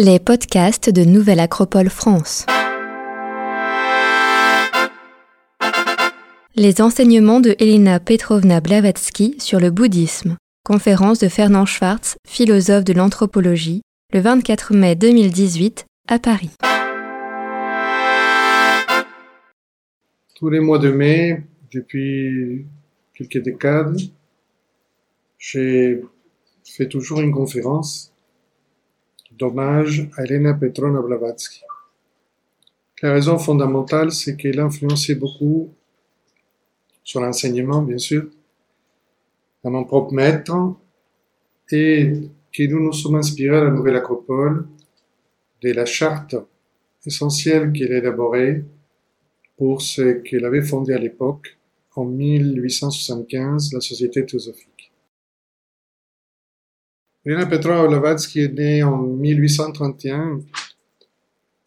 Les podcasts de Nouvelle Acropole France. Les enseignements de Elena Petrovna Blavatsky sur le bouddhisme. Conférence de Fernand Schwartz, philosophe de l'anthropologie, le 24 mai 2018 à Paris. Tous les mois de mai, depuis quelques décades, j'ai fait toujours une conférence d'hommage à Elena Petrovna Blavatsky. La raison fondamentale, c'est qu'elle a influencé beaucoup sur l'enseignement, bien sûr, à mon propre maître, et que nous nous sommes inspirés à la Nouvelle Acropole de la charte essentielle qu'elle a élaborée pour ce qu'elle avait fondé à l'époque, en 1875, la Société théosophique. Elena Petrova Blavatsky est née en 1831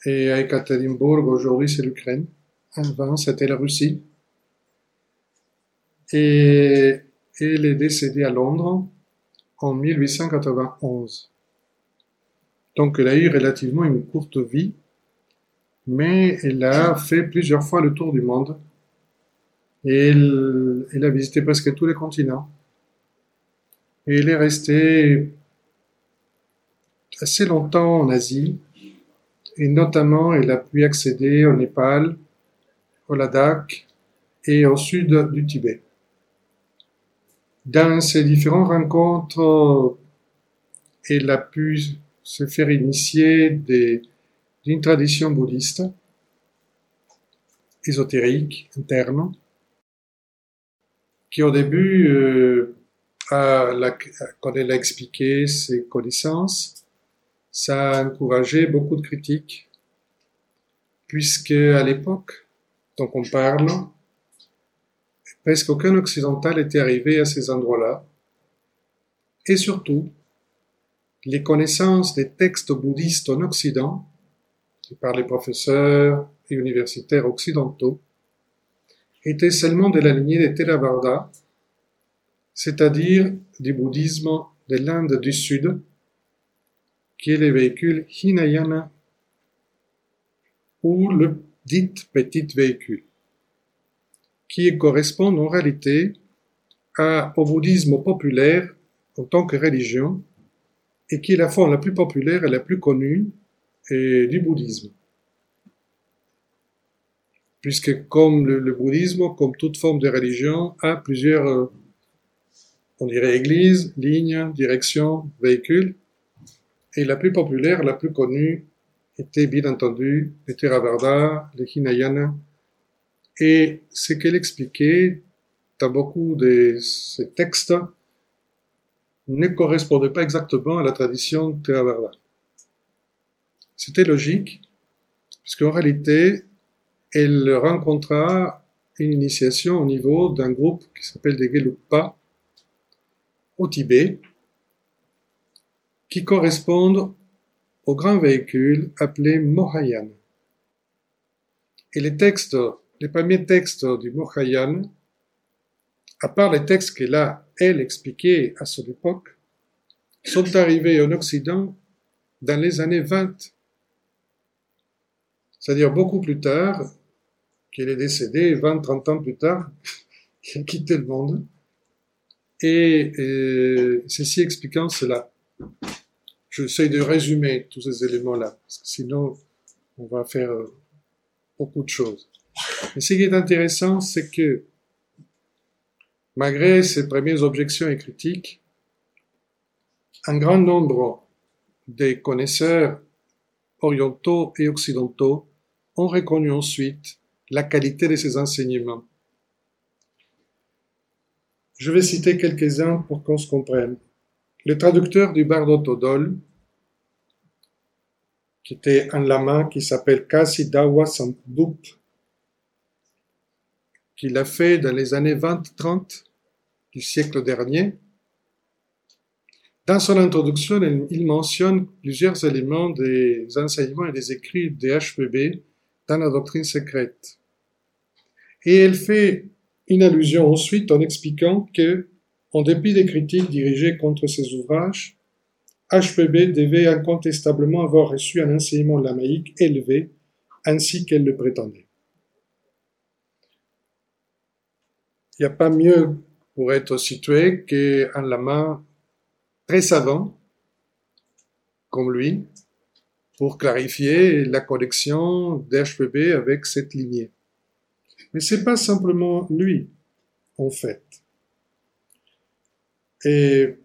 et à Ekaterinbourg, aujourd'hui c'est l'Ukraine. Avant c'était la Russie. Et elle est décédée à Londres en 1891. Donc elle a eu relativement une courte vie, mais elle a fait plusieurs fois le tour du monde. Et elle, elle a visité presque tous les continents. Et elle est restée assez longtemps en Asie, et notamment elle a pu accéder au Népal, au Ladakh et au sud du Tibet. Dans ces différentes rencontres, elle a pu se faire initier d'une tradition bouddhiste ésotérique, interne, qui au début, euh, quand elle a expliqué ses connaissances, ça a encouragé beaucoup de critiques, puisque à l'époque dont on parle, presque aucun occidental était arrivé à ces endroits-là, et surtout, les connaissances des textes bouddhistes en Occident, par les professeurs et universitaires occidentaux, étaient seulement de la lignée des Theravada, c'est-à-dire du bouddhisme de l'Inde du Sud, qui est le véhicule Hinayana ou le dit petit véhicule, qui correspond en réalité au bouddhisme populaire en tant que religion et qui est la forme la plus populaire et la plus connue du bouddhisme. Puisque comme le, le, bouddhisme, comme toute forme de religion, a plusieurs, on dirait, églises, lignes, directions, véhicules, et la plus populaire, la plus connue, était bien entendu le Theravada, le Hinayana. Et ce qu'elle expliquait dans beaucoup de ces textes ne correspondait pas exactement à la tradition Theravada. C'était logique, puisqu'en réalité, elle rencontra une initiation au niveau d'un groupe qui s'appelle des Gelugpa au Tibet, qui correspondent au grand véhicule appelé Mohayan. Et les textes, les premiers textes du Mohayan, à part les textes qu'elle a, elle, expliqués à son époque, sont arrivés en Occident dans les années 20. C'est-à-dire beaucoup plus tard, qu'elle est décédée, 20-30 ans plus tard, qu'elle a quitté le monde. Et, et ceci expliquant cela. J'essaie de résumer tous ces éléments-là, parce que sinon, on va faire euh, beaucoup de choses. Mais ce qui est intéressant, c'est que, malgré ces premières objections et critiques, un grand nombre des connaisseurs orientaux et occidentaux ont reconnu ensuite la qualité de ces enseignements. Je vais citer quelques-uns pour qu'on se comprenne le traducteur du Bardo Todol, qui était un lama qui s'appelle Kasi Dawa Samdup, qu'il a fait dans les années 20-30 du siècle dernier. Dans son introduction, il mentionne plusieurs éléments des enseignements et des écrits des HPB dans la doctrine secrète. Et elle fait une allusion ensuite en expliquant que en dépit des critiques dirigées contre ses ouvrages, HPB devait incontestablement avoir reçu un enseignement lamaïque élevé, ainsi qu'elle le prétendait. Il n'y a pas mieux pour être situé qu'un lama très savant, comme lui, pour clarifier la connexion d'HPB avec cette lignée. Mais c'est pas simplement lui, en fait. Et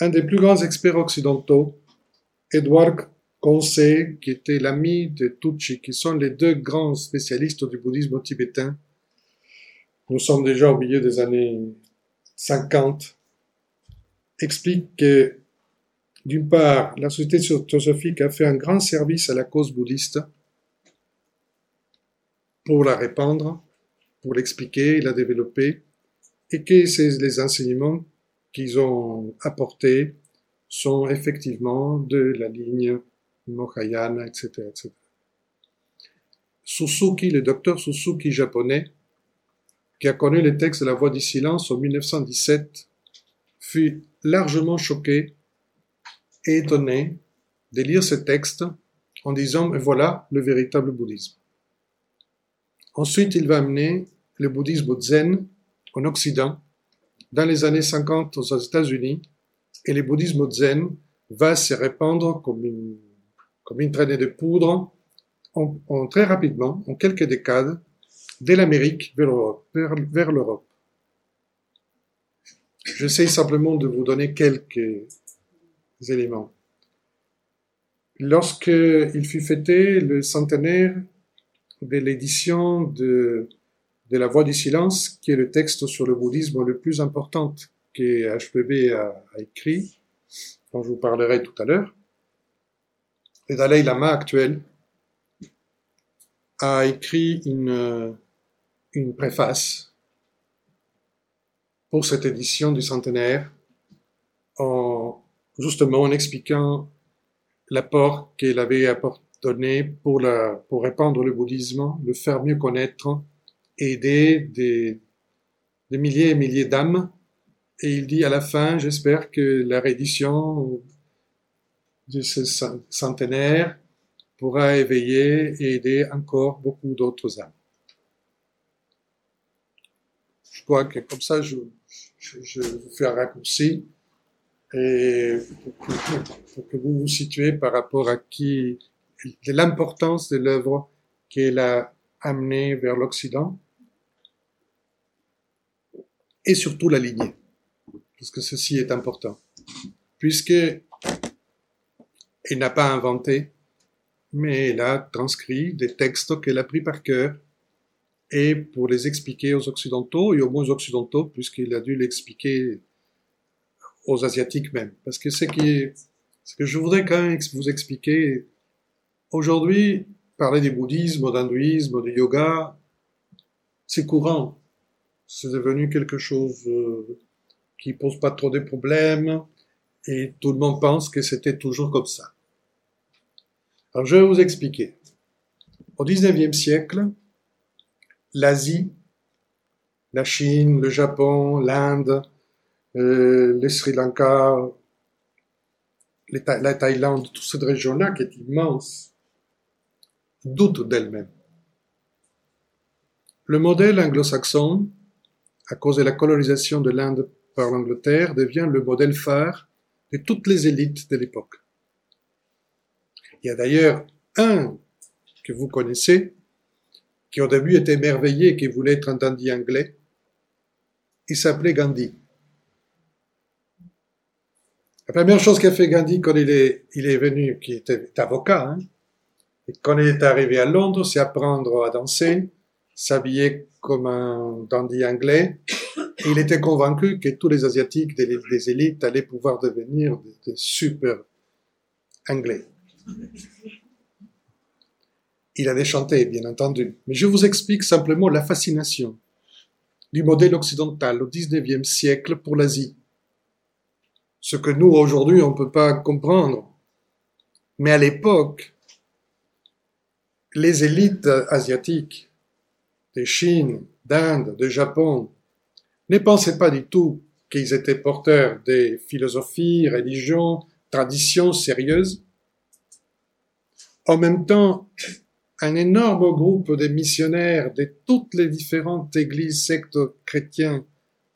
un des plus grands experts occidentaux, Edward Conseil, qui était l'ami de Tucci, qui sont les deux grands spécialistes du bouddhisme tibétain, nous sommes déjà au milieu des années 50, explique que, d'une part, la société théosophique a fait un grand service à la cause bouddhiste pour la répandre, pour l'expliquer, la développer, et que les enseignements qu'ils ont apportés sont effectivement de la ligne Mahayana, etc., etc. Suzuki, le docteur Suzuki japonais, qui a connu les textes de la Voix du silence en 1917, fut largement choqué et étonné de lire ce texte en disant voilà le véritable bouddhisme. Ensuite, il va amener le bouddhisme zen en Occident dans les années 50 aux États-Unis et le bouddhisme zen va se répandre comme une, traînée de poudre en très rapidement, en quelques décades, dès l'Amérique vers l'Europe. J'essaie simplement de vous donner quelques éléments. Lorsqu'il fut fêté le centenaire de l'édition de, de La Voix du Silence, qui est le texte sur le bouddhisme le plus important que HPB a, a écrit, dont je vous parlerai tout à l'heure, le Dalai Lama actuel a écrit une, une préface pour cette édition du centenaire, en, justement en expliquant l'apport qu'elle avait donné pour, la, pour répandre le bouddhisme, le faire mieux connaître, aider des, milliers et milliers d'âmes. Et il dit à la fin, j'espère que la réédition de ce centenaire pourra éveiller et aider encore beaucoup d'autres âmes. Je crois que comme ça, je, vous fais un raccourci et pour que, vous vous situez par rapport à qui, l'importance de l'œuvre qu'elle a amenée vers l'Occident et surtout la lignée, parce que ceci est important, puisque elle n'a pas inventé, mais elle a transcrit des textes qu'elle a pris par cœur et pour les expliquer aux Occidentaux et aux moins Occidentaux, puisqu'il a dû l'expliquer aux Asiatiques même. Parce que ce, qui ce que je voudrais quand même vous expliquer, aujourd'hui, parler du bouddhisme, d'hindouisme, du yoga, c'est courant. C'est devenu quelque chose euh, qui pose pas trop de problèmes et tout le monde pense que c'était toujours comme ça. Alors je vais vous expliquer. Au 19e siècle, l'Asie, la Chine, le Japon, l'Inde, euh, le Sri Lanka, la Thaïlande, toute cette région-là qui est immense, doute d'elle-même. Le modèle anglo-saxon, à cause de la colonisation de l'Inde par l'Angleterre, devient le modèle phare de toutes les élites de l'époque. Il y a d'ailleurs un que vous connaissez, qui au début était émerveillé, qui voulait être un dandy anglais, il s'appelait Gandhi. La première chose qu'a fait Gandhi quand il est, il est venu, qui était avocat, hein, et quand il est arrivé à Londres, c'est apprendre à danser, s'habiller comme un dandy anglais. Il était convaincu que tous les Asiatiques des, élites allaient pouvoir devenir des super anglais. Il a chanté, bien entendu. Mais je vous explique simplement la fascination du modèle occidental au XIXe siècle pour l'Asie. Ce que nous, aujourd'hui, on ne peut pas comprendre. Mais à l'époque, les élites asiatiques de Chine, d'Inde, de Japon, ne pensaient pas du tout qu'ils étaient porteurs des philosophies, religions, traditions sérieuses. En même temps, un énorme groupe de missionnaires de toutes les différentes églises, sectes chrétiens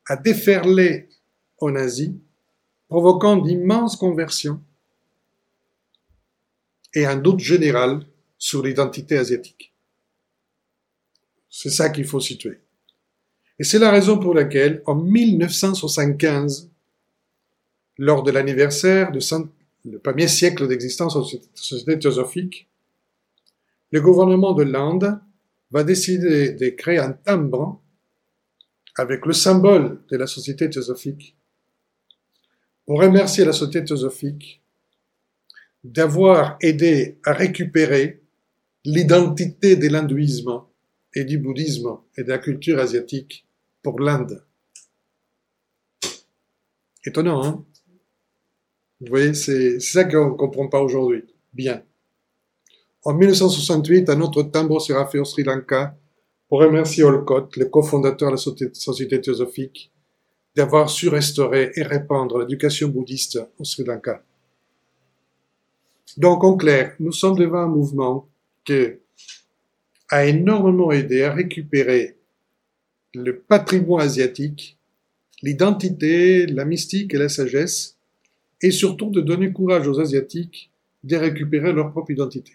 a déferlé en Asie, provoquant d'immenses conversions et un doute général sur l'identité asiatique. C'est ça qu'il faut situer. Et c'est la raison pour laquelle, en 1975, lors de l'anniversaire du premier siècle d'existence de la société théosophique, le gouvernement de l'Inde va décider de créer un timbre avec le symbole de la société théosophique pour remercier la société théosophique d'avoir aidé à récupérer l'identité de l'hindouisme et du bouddhisme et de la culture asiatique pour l'Inde. Étonnant, hein? Vous voyez, c'est ça qu'on ne comprend pas aujourd'hui. Bien. En 1968, un autre tambour sera fait au Sri Lanka pour remercier Olcott, le cofondateur de la Société théosophique, d'avoir su restaurer et répandre l'éducation bouddhiste au Sri Lanka. Donc, en clair, nous sommes devant un mouvement qui a énormément aidé à récupérer le patrimoine asiatique, l'identité, la mystique et la sagesse, et surtout de donner courage aux Asiatiques de récupérer leur propre identité.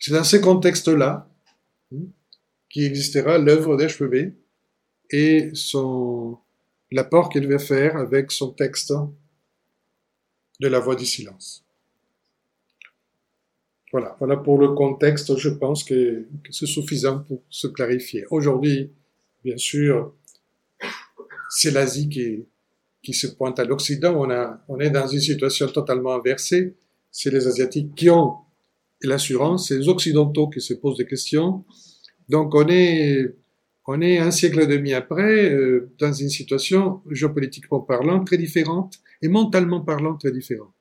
C'est dans ces contextes-là hmm, qui existera l'œuvre d'HPB et son, l'apport qu'il va faire avec son texte de la voix du silence. Voilà, voilà pour le contexte, je pense que, c'est suffisant pour se clarifier. Aujourd'hui, bien sûr, c'est l'Asie qui, qui se pointe à l'Occident. On, a, on est dans une situation totalement inversée. C'est les Asiatiques qui ont l'assurance, c'est les Occidentaux qui se posent des questions. Donc on est, on est un siècle et demi après euh, dans une situation géopolitiquement parlant très différente et mentalement parlant très différente.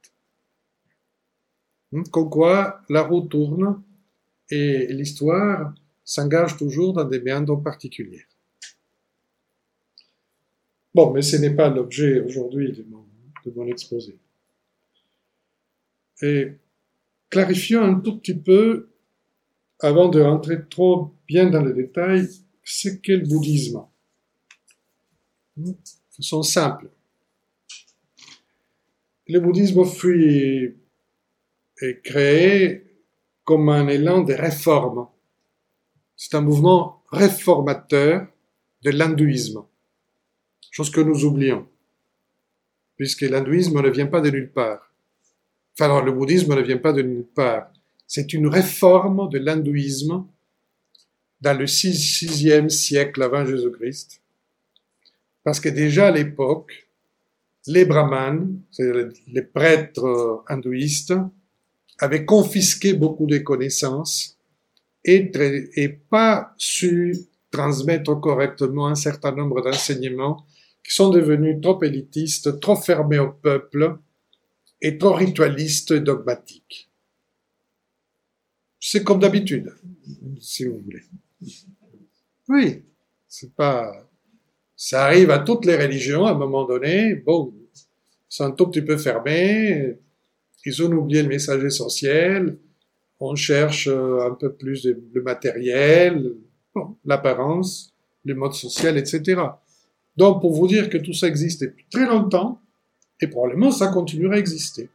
Hmm? Comme quoi, la roue tourne et l'histoire s'engage toujours dans des méandres particuliers. Bon, mais ce n'est pas l'objet aujourd'hui de mon, exposé. Et clarifions un tout petit peu, avant de rentrer trop bien dans les détails, ce qu'est le bouddhisme. Hmm? De façon simple. Le bouddhisme fut créé comme un élan de réforme. C'est un mouvement réformateur de l'hindouisme, chose que nous oublions, puisque l'hindouisme ne vient pas de nulle part. Enfin, le bouddhisme ne vient pas de nulle part. C'est une réforme de l'hindouisme dans le sixième siècle avant Jésus-Christ, parce que déjà à l'époque, les brahmanes, c'est les prêtres hindouistes, avait confisqué beaucoup de connaissances et, et pas su transmettre correctement un certain nombre d'enseignements qui sont devenus trop élitistes, trop fermés au peuple et trop ritualistes et dogmatiques. C'est comme d'habitude, si vous voulez. Oui, c'est pas, ça arrive à toutes les religions à un moment donné. Bon, c'est un tout petit peu fermé, ils ont oublié le message essentiel. On cherche euh, un peu plus de, matériel, l'apparence, le mode social, etc. Donc, pour vous dire que tout ça existe depuis très longtemps, et probablement ça continuera à exister.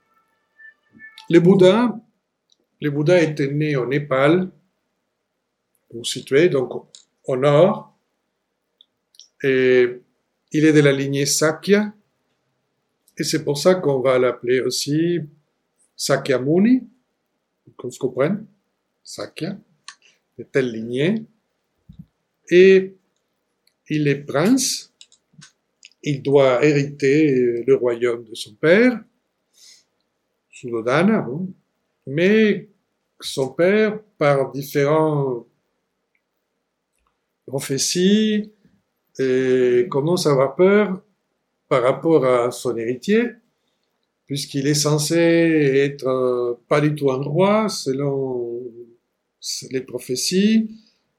Le Bouddha, le Bouddha était né au Népal, pour situer donc au nord, et il est de la lignée Sakya, et c'est pour ça qu'on va l'appeler aussi Sakyamuni, qu'on se comprenne, Sakya, de telle lignée, et il est prince, il doit hériter le royaume de son père, Suddhodana, mais son père, par différentes prophéties, commence à avoir peur par rapport à son héritier, puisqu'il est censé être euh, pas du tout un roi selon les prophéties,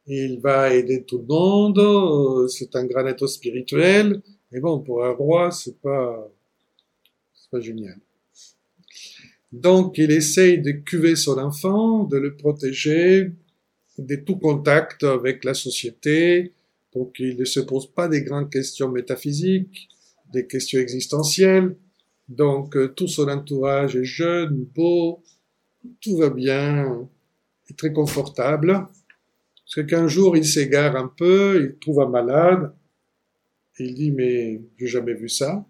il va aider tout le monde, euh, c'est un grand spirituel, mais bon, pour un roi, c'est pas, c'est pas génial. Donc, il essaye de cuver son enfant, de le protéger de tout contact avec la société, pour qu'il ne se pose pas des grandes questions métaphysiques, des questions existentielles. Donc, euh, tout son entourage est jeune, beau, tout va bien, est très confortable. Parce qu'un jour, il s'égare un peu, il trouve un malade, il dit, mais j'ai jamais vu ça.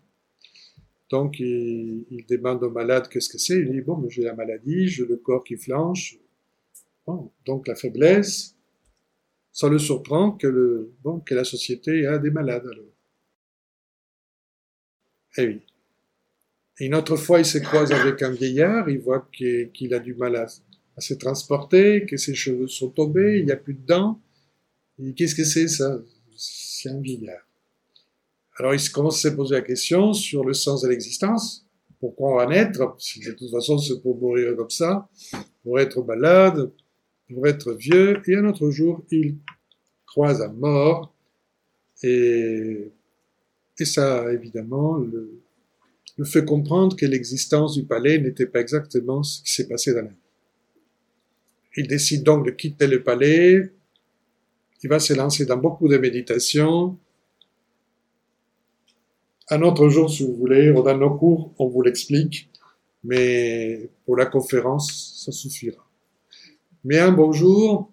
Donc, il, demande au malade qu'est-ce que c'est? Il dit, bon, j'ai la maladie, j'ai le corps qui flanche. Bon, donc la faiblesse, ça le surprend que, le, bon, que la société a des malades alors. Eh oui. Une autre fois, il se croise avec un vieillard, il voit qu'il a du mal à, à se transporter, que ses cheveux sont tombés, il n'y a plus de dents. Qu'est-ce que c'est ça? C'est un vieillard. Alors il commence à se poser la question sur le sens de l'existence. Pourquoi on va naître? Si de toute façon c'est pour mourir comme ça, pour être malade, pour être vieux. Et un autre jour, il croise un mort. Et, et ça, évidemment, le, le fait comprendre que l'existence du palais n'était pas exactement ce qui s'est passé dans la vie. Il décide donc de quitter le palais. Il va se lancer dans beaucoup de méditations. Un autre jour, si vous voulez, dans nos cours, on vous l'explique, mais pour la conférence, ça suffira. Mais un bon jour,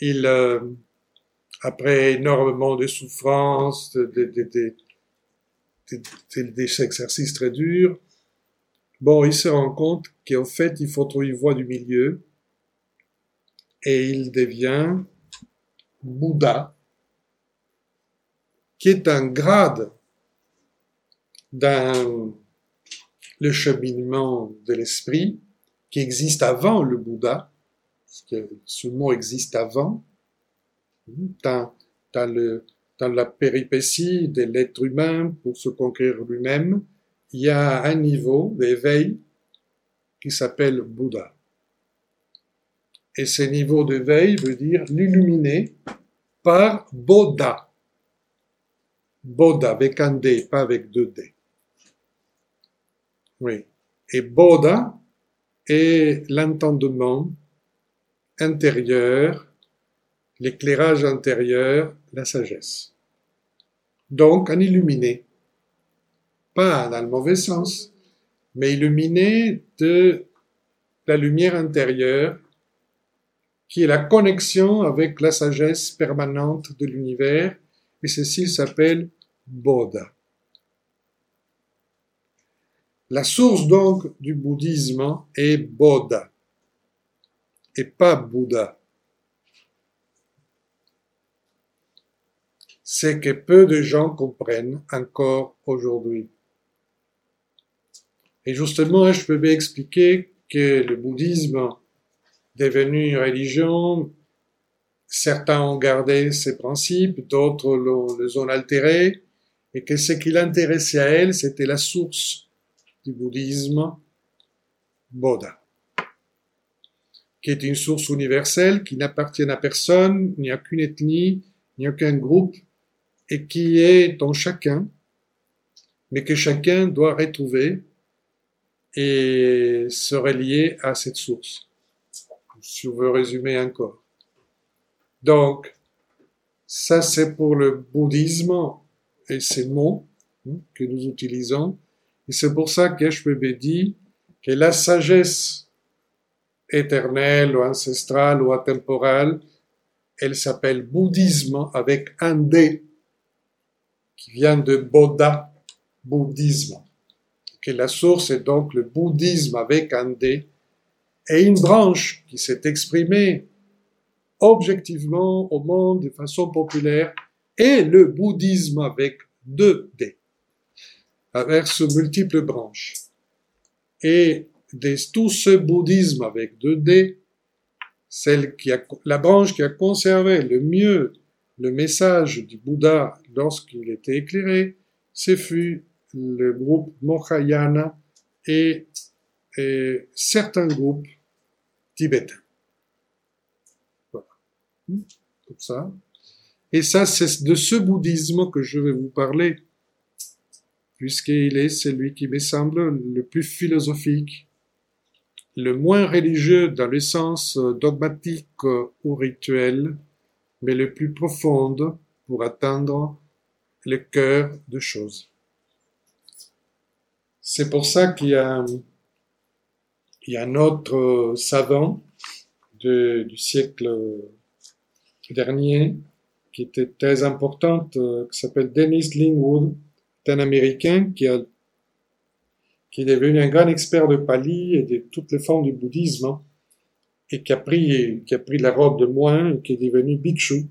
il, euh, après énormément de souffrances, des exercices très durs, bon, il se rend compte qu'en fait, il faut trouver une voie du milieu, et il devient Bouddha, qui est un grade dans le cheminement de l'esprit qui existe avant le Bouddha, ce mot existe avant, dans, le, dans la péripétie de l'être humain pour se conquérir lui-même, il y a un niveau d'éveil qui s'appelle Bouddha. Et ce niveau d'éveil veut dire l'illuminer par Bodha. Bodha avec un D, pas avec deux D. Oui. Et Bodha est l'entendement intérieur, l'éclairage intérieur, la sagesse. Donc, un illuminé. Pas dans le mauvais sens, mais illuminé de la lumière intérieure qui est la connexion avec la sagesse permanente de l'univers, et ceci s'appelle Bodha. La source donc du bouddhisme est Bodha et pas Bouddha. C'est que peu de gens comprennent encore aujourd'hui. Et justement, je peux expliquer que le bouddhisme devenu une religion, certains ont gardé ses principes, d'autres les ont altérés, et que ce qui l'intéressait à elle, c'était la source du bouddhisme, Bouddha, qui est une source universelle qui n'appartient à personne, ni à aucune ethnie, ni à aucun groupe, et qui est en chacun, mais que chacun doit retrouver et se relier à cette source. Si on veut résumer encore. Donc, ça c'est pour le bouddhisme et ces mots hein, que nous utilisons. Et c'est pour ça qu'HPB dit que la sagesse éternelle ou ancestrale ou atemporale, elle s'appelle bouddhisme avec un D qui vient de Bodha, bouddhisme. Que la source est donc le bouddhisme avec un D et une branche qui s'est exprimée objectivement au monde de façon populaire est le bouddhisme avec deux D avec ce multiples branches. Et de tout ce bouddhisme avec deux D, celle qui a, la branche qui a conservé le mieux le message du Bouddha lorsqu'il était éclairé, ce fut le groupe Mahayana et, certains groupes tibétains. Voilà. comme ça. Et ça, c'est de ce bouddhisme que je vais vous parler, puisqu'il est celui qui me semble le plus philosophique, le moins religieux dans le sens dogmatique ou rituel, mais le plus profond pour atteindre le cœur de choses. C'est pour ça qu'il y a, un autre savant du siècle dernier qui était très importante, euh, qui s'appelle Dennis Lingwood, un Américain qui est devenu un grand expert de Pali et de toutes les formes du bouddhisme, hein, et qui a pris, la robe de moine qui est devenu bhikshu.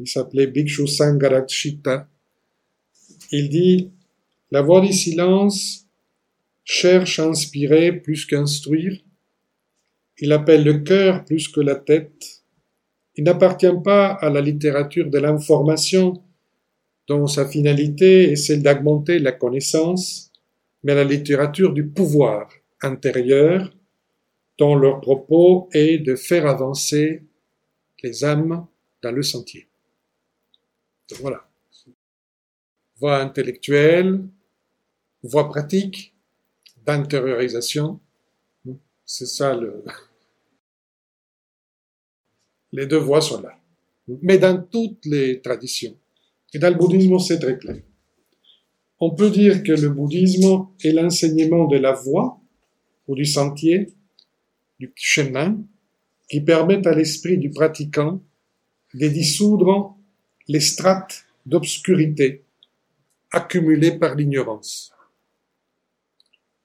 Il s'appelait Bhikshu Sangarakshita. Il dit, la voix du silence cherche à inspirer plus qu'instruire. Il appelle le cœur plus que la tête il n'appartient pas à la littérature de l'information, dont sa finalité est celle d'augmenter la connaissance, mais à la littérature du pouvoir intérieur, dont leur propos est de faire avancer les âmes dans le sentier. voilà. Voie intellectuelle, voie pratique, d'intériorisation. C'est ça le, les deux voies sont là. Mais dans toutes les traditions. Et dans le bouddhisme, c'est très clair. On peut dire que le bouddhisme est l'enseignement de la voie ou du sentier, du chemin, qui permet à l'esprit du pratiquant de dissoudre les strates d'obscurité accumulées par l'ignorance.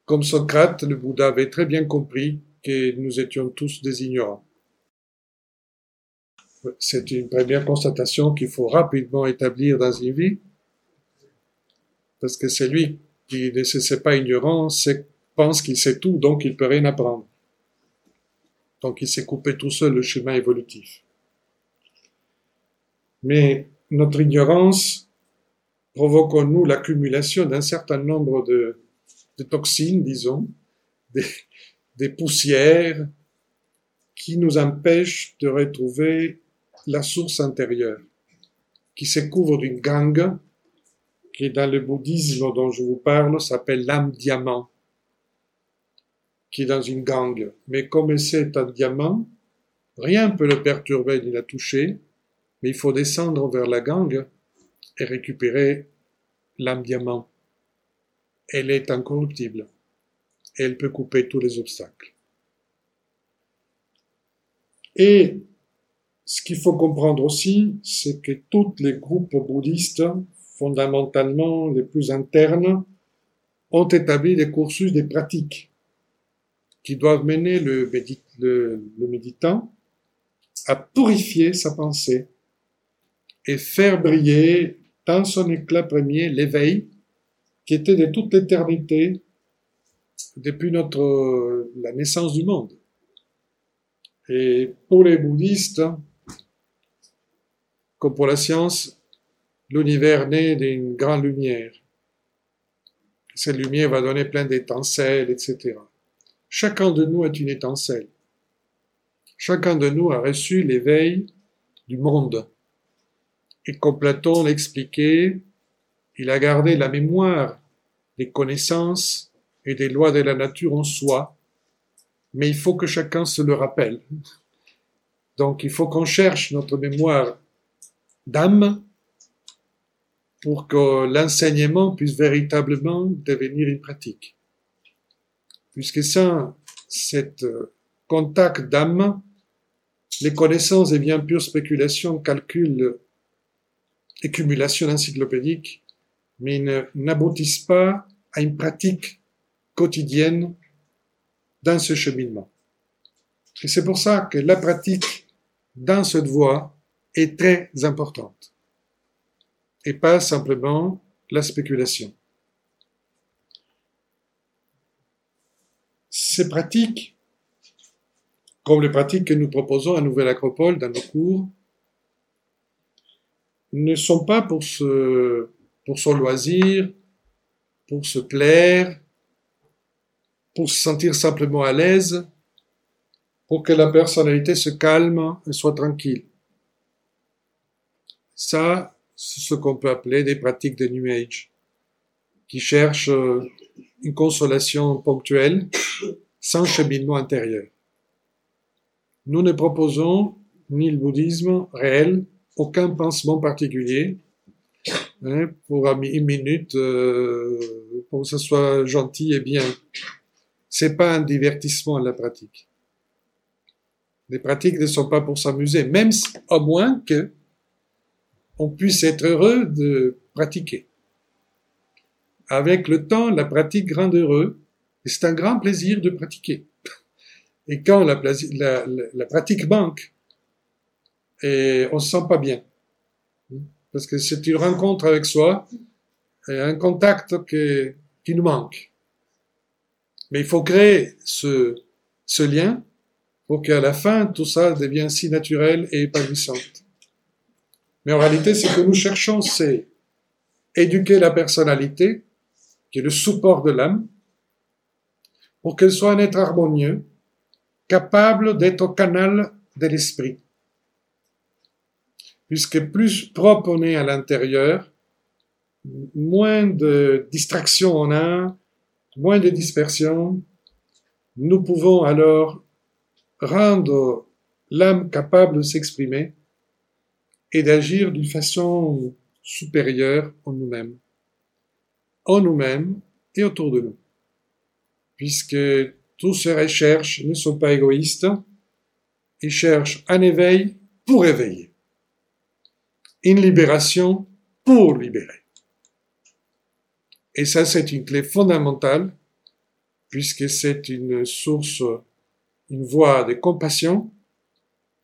Comme Socrate, le Bouddha avait très bien compris que nous étions tous des ignorants c'est une première constatation qu'il faut rapidement établir dans une vie, parce que c'est lui qui ne se sait pas ignorant, pense qu'il sait tout, donc il peut rien apprendre. Donc il s'est coupé tout seul le chemin évolutif. Mais notre ignorance provoque en nous l'accumulation d'un certain nombre de, toxines, disons, des, des poussières qui nous empêchent de retrouver la source intérieure, qui se couvre d'une gangue, qui dans le bouddhisme dont je vous parle s'appelle l'âme diamant, qui est dans une gangue. Mais comme c'est un diamant, rien ne peut le perturber ni la toucher, mais il faut descendre vers la gangue et récupérer l'âme diamant. Elle est incorruptible. Et elle peut couper tous les obstacles. Et ce qu'il faut comprendre aussi, c'est que tous les groupes bouddhistes, fondamentalement les plus internes, ont établi des cursus des pratiques qui doivent mener le, méditant à purifier sa pensée et faire briller dans son éclat premier l'éveil qui était de toute l'éternité depuis la naissance du monde. Et pour les bouddhistes, comme pour la science, l'univers naît d'une grande lumière. Cette lumière va donner plein d'étincelles, etc. Chacun de nous est une étincelle. Chacun de nous a reçu l'éveil du monde. Et comme Platon l'expliquait, il a gardé la mémoire des connaissances et des lois de la nature en soi, mais il faut que chacun se le rappelle. Donc il faut qu'on cherche notre mémoire d'âme pour que l'enseignement puisse véritablement devenir une pratique. Puisque sans cet euh, contact d'âme, les connaissances deviennent pure spéculation, calcul, accumulation encyclopédique, mais n'aboutissent pas à une pratique quotidienne dans ce cheminement. Et c'est pour ça que la pratique dans cette voie est très importante et pas simplement la spéculation. Ces pratiques, comme les pratiques que nous proposons à Nouvelle Acropole dans nos cours, ne sont pas pour, ce, pour son loisir, pour se plaire, pour se sentir simplement à l'aise, pour que la personnalité se calme et soit tranquille. ça, c'est ce qu'on peut appeler des pratiques de New Age, qui cherchent une consolation ponctuelle sans cheminement intérieur. Nous ne proposons ni le bouddhisme réel, aucun pansement particulier, hein, pour une minute, euh, pour que ce soit gentil et bien. C'est pas un divertissement à la pratique. Les pratiques ne sont pas pour s'amuser, même au moins que on puisse être heureux de pratiquer. Avec le temps, la pratique rend heureux, et c'est un grand plaisir de pratiquer. Et quand la, pratique manque, et on se sent pas bien. Parce que c'est une rencontre avec soi, un contact qui nous manque. Mais il faut créer ce, ce lien pour qu'à la fin, tout ça devienne si naturel et épanouissant. Mais en réalité, ce que nous cherchons, c'est éduquer la personnalité, qui est le support de l'âme, pour qu'elle soit un être harmonieux, capable d'être au canal de l'esprit. Puisque plus propre on est à l'intérieur, moins de distractions on a, moins de dispersion, nous pouvons alors rendre l'âme capable de s'exprimer et d'agir d'une façon supérieure en nous-mêmes, en nous-mêmes et autour de nous. Puisque tous ces recherches ne sont pas égoïstes, ils cherchent un éveil pour éveiller, une libération pour libérer. Et ça, c'est une clé fondamentale, puisque c'est une source, une voie de compassion,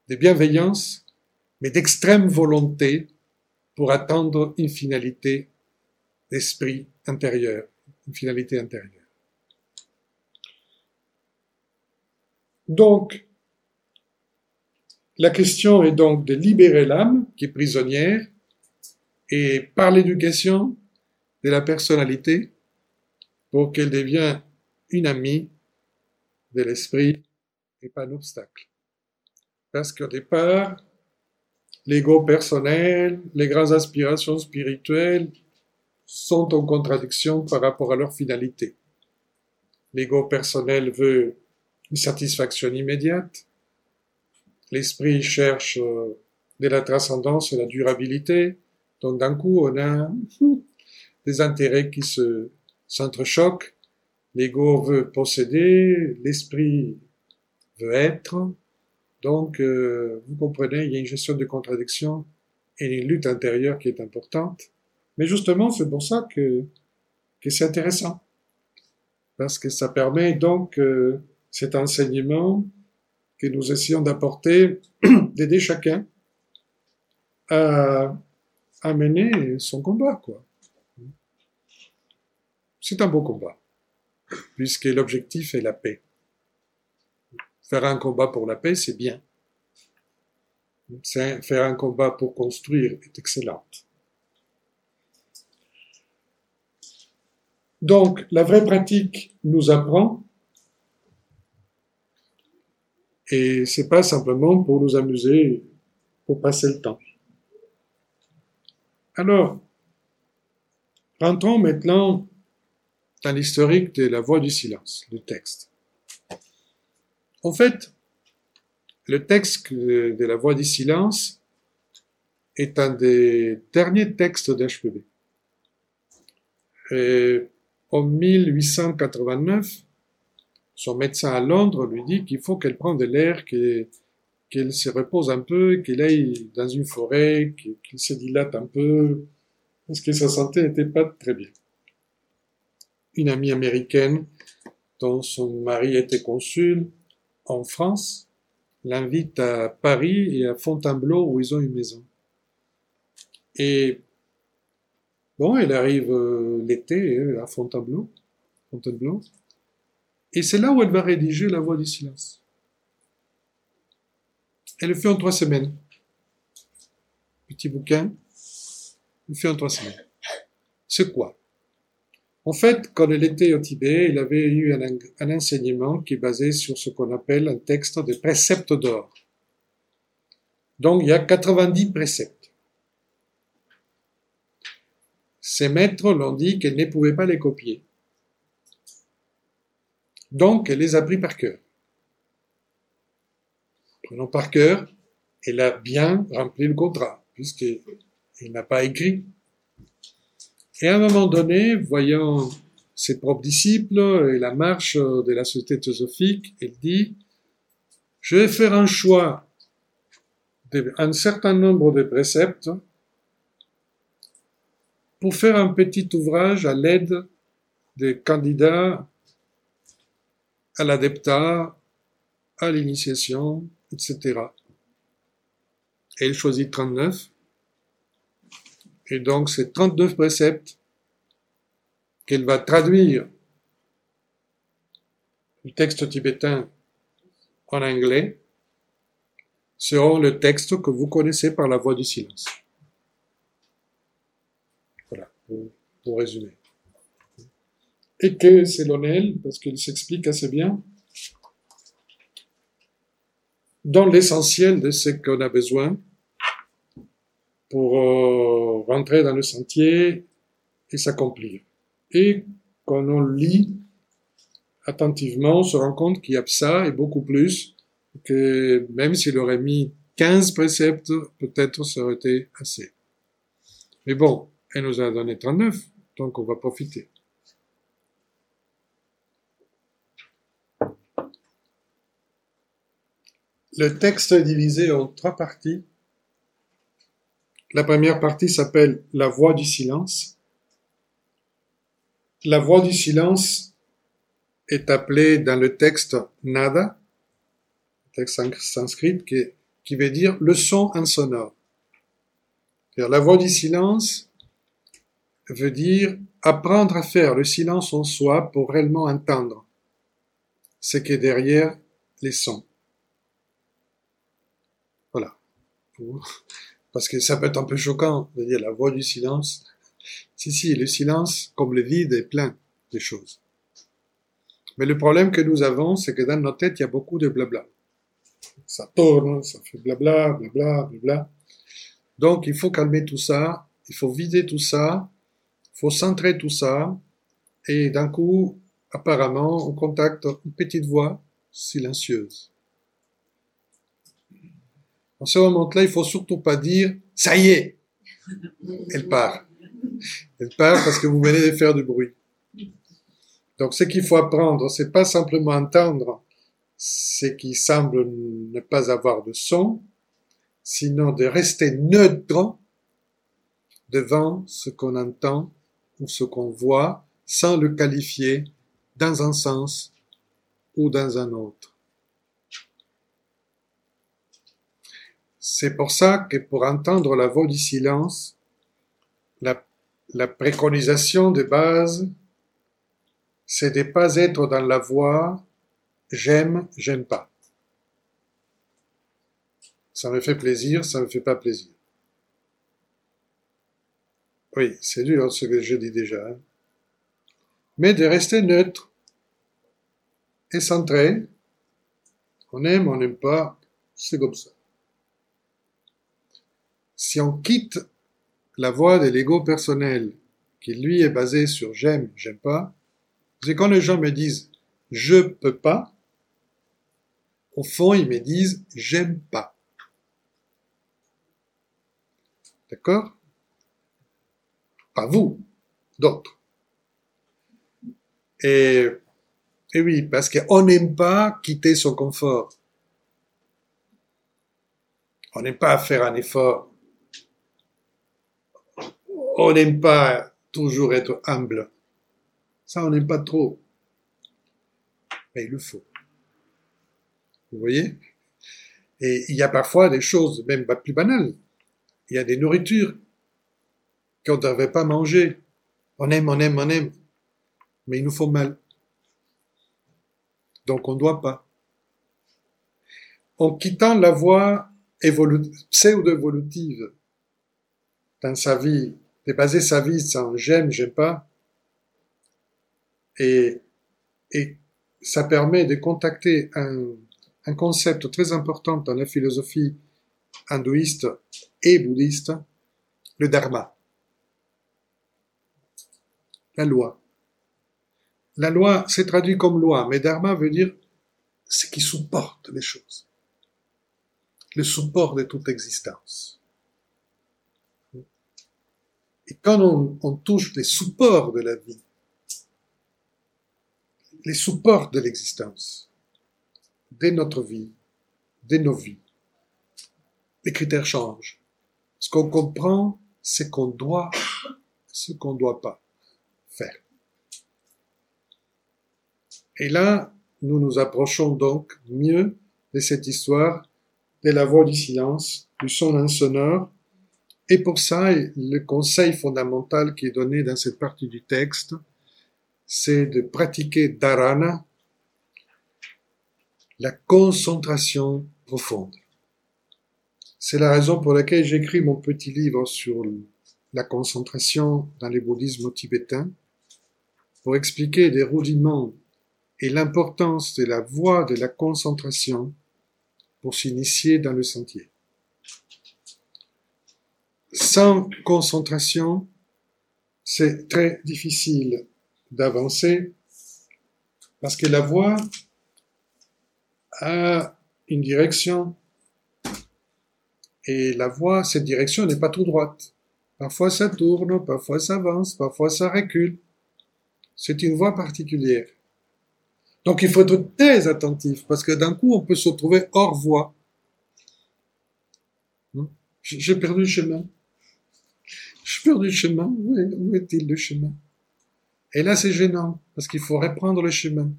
de bienveillance, mais d'extrême volonté pour atteindre une finalité d'esprit intérieur, une finalité intérieure. Donc, la question est donc de libérer l'âme qui est prisonnière et par l'éducation de la personnalité pour qu'elle devienne une amie de l'esprit et pas un obstacle. Parce qu'au départ, l'ego personnel, les grandes aspirations spirituelles sont en contradiction par rapport à leur finalité. L'ego personnel veut une satisfaction immédiate. L'esprit cherche euh, de la transcendance et la durabilité. Donc d'un coup, on a des intérêts qui se s'entrechoquent. L'ego veut posséder, l'esprit veut être. Donc, euh, vous comprenez, il y a une gestion de contradiction et une lutte intérieure qui est importante. Mais justement, c'est pour ça que, que c'est intéressant. Parce que ça permet donc euh, cet enseignement que nous essayons d'apporter, d'aider chacun à, à mener son combat, quoi c'est un beau combat, puisque l'objectif est la paix. Faire un combat pour la paix, c'est bien. Faire un combat pour construire est excellent. Donc, la vraie pratique nous apprend, et c'est pas simplement pour nous amuser, pour passer le temps. Alors, rentrons maintenant dans l'historique de la voix du silence, le texte. En fait, le texte de la voix du silence est un des derniers textes d'HPB. En 1889, son médecin à Londres lui dit qu'il faut qu'elle prenne de l'air, qu'elle se repose un peu, qu'elle aille dans une forêt, qu'il se dilate un peu, parce que sa santé n'était pas très bien une amie américaine dont son mari était consul en France l'invite à Paris et à Fontainebleau où ils ont une maison. Et elle arrive euh, l'été euh, à Fontainebleau, Fontainebleau, et c'est là où elle va rédiger La Voix du silence. Elle le fait en trois semaines. Petit bouquin, elle le fait en trois semaines. C'est quoi? En fait, quand elle était au Tibet, il avait eu un, enseignement qui est basé sur ce qu'on appelle un texte de préceptes d'or. Donc, il y a 90 préceptes. Ses maîtres l'ont dit qu'elle ne pouvait pas les copier. Donc, elle les a pris par cœur. Prenons par cœur, elle a bien rempli le contrat, puisqu'elle n'a pas écrit. Et à un moment donné, voyant ses propres disciples et la marche de la société théosophique, elle dit, je vais faire un choix d'un certain nombre de préceptes pour faire un petit ouvrage à l'aide des candidats à l'adeptat, à l'initiation, etc. Et elle choisit 39. Et donc, c'est 39 préceptes qu'elle va traduire du texte tibétain en anglais seront le texte que vous connaissez par la voix du silence. Voilà, pour, résumer. Et que c'est l'honneur, parce qu'il s'explique assez bien, dans l'essentiel de ce qu'on a besoin pour euh, rentrer dans le sentier et s'accomplir. Et quand on lit attentivement, on se rend compte qu'il y a ça et beaucoup plus, que même s'il aurait mis 15 préceptes, peut-être ça aurait été assez. Mais bon, elle nous a donné 39, donc on va profiter. Le texte est divisé en trois parties. La première partie s'appelle La voix du silence. La voix du silence est appelée dans le texte nada, texte sanskrit qui, qui veut dire le son insonore. La voix du silence veut dire apprendre à faire le silence en soi pour réellement entendre ce qui est derrière les sons. Voilà. Parce que ça peut être un peu choquant de dire la voix du silence. Si, si, le silence, comme le vide, est plein de choses. Mais le problème que nous avons, c'est que dans nos têtes, il y a beaucoup de blabla. Ça tourne, ça fait blabla, blabla, blabla. Donc, il faut calmer tout ça, il faut vider tout ça, faut centrer tout ça, et d'un coup, apparemment, on contacte une petite voix silencieuse. En ce moment-là, il faut surtout pas dire ça y est, elle part. Elle part parce que vous venez de faire du bruit. Donc, ce qu'il faut apprendre, c'est pas simplement entendre ce qui semble ne pas avoir de son, sinon de rester neutre devant ce qu'on entend ou ce qu'on voit sans le qualifier dans un sens ou dans un autre. C'est pour ça que pour entendre la voix du silence, la, préconisation de base, c'est de ne pas être dans la voix j'aime, j'aime pas. Ça me fait plaisir, ça me fait pas plaisir. Oui, c'est dur ce que je dis déjà. Hein. Mais de rester neutre et centré. On aime, on n'aime pas, c'est comme ça si on quitte la voie de l'ego personnel, qui lui est basé sur j'aime, j'aime pas, c'est quand les gens me disent je peux pas, au fond, ils me disent j'aime pas. D'accord? Pas vous, d'autres. Et, et oui, parce qu'on n'aime pas quitter son confort. On n'aime pas faire un effort on n'aime pas toujours être humble. Ça, on n'aime pas trop. Mais il le faut. Vous voyez? Et il y a parfois des choses même plus banales. Il y a des nourritures qu'on ne devrait pas manger. On aime, on aime, on aime. Mais il nous faut mal. Donc on ne doit pas. En quittant la voie pseudo-évolutive dans sa vie de baser sa vie sans j'aime, j'aime pas. Et, ça permet de contacter un, un concept très important dans la philosophie hindouiste et bouddhiste, le dharma. La loi. La loi, c'est traduit comme loi, mais dharma veut dire ce qui supporte les choses. Le support de toute existence. Et quand on, on touche les supports de la vie, les supports de l'existence, de notre vie, de nos vies, les critères changent. Ce qu'on comprend, c'est qu'on doit, ce qu'on ne doit pas faire. Et là, nous nous approchons donc mieux de cette histoire de la voix du silence, du son insonore. Et pour ça, le conseil fondamental qui est donné dans cette partie du texte, c'est de pratiquer dharana, la concentration profonde. C'est la raison pour laquelle j'écris mon petit livre sur la concentration dans les bouddhismes tibétains, pour expliquer les rudiments et l'importance de la voie de la concentration pour s'initier dans le sentier. Sans concentration, c'est très difficile d'avancer parce que la voie a une direction et la voie, cette direction n'est pas tout droite. Parfois ça tourne, parfois ça avance, parfois ça recule. C'est une voie particulière. Donc il faut être très attentif parce que d'un coup on peut se retrouver hors voie. Hmm? J'ai perdu le chemin. J'ai perdu le chemin. Où est-il le chemin? Et là c'est gênant parce qu'il faut reprendre le chemin.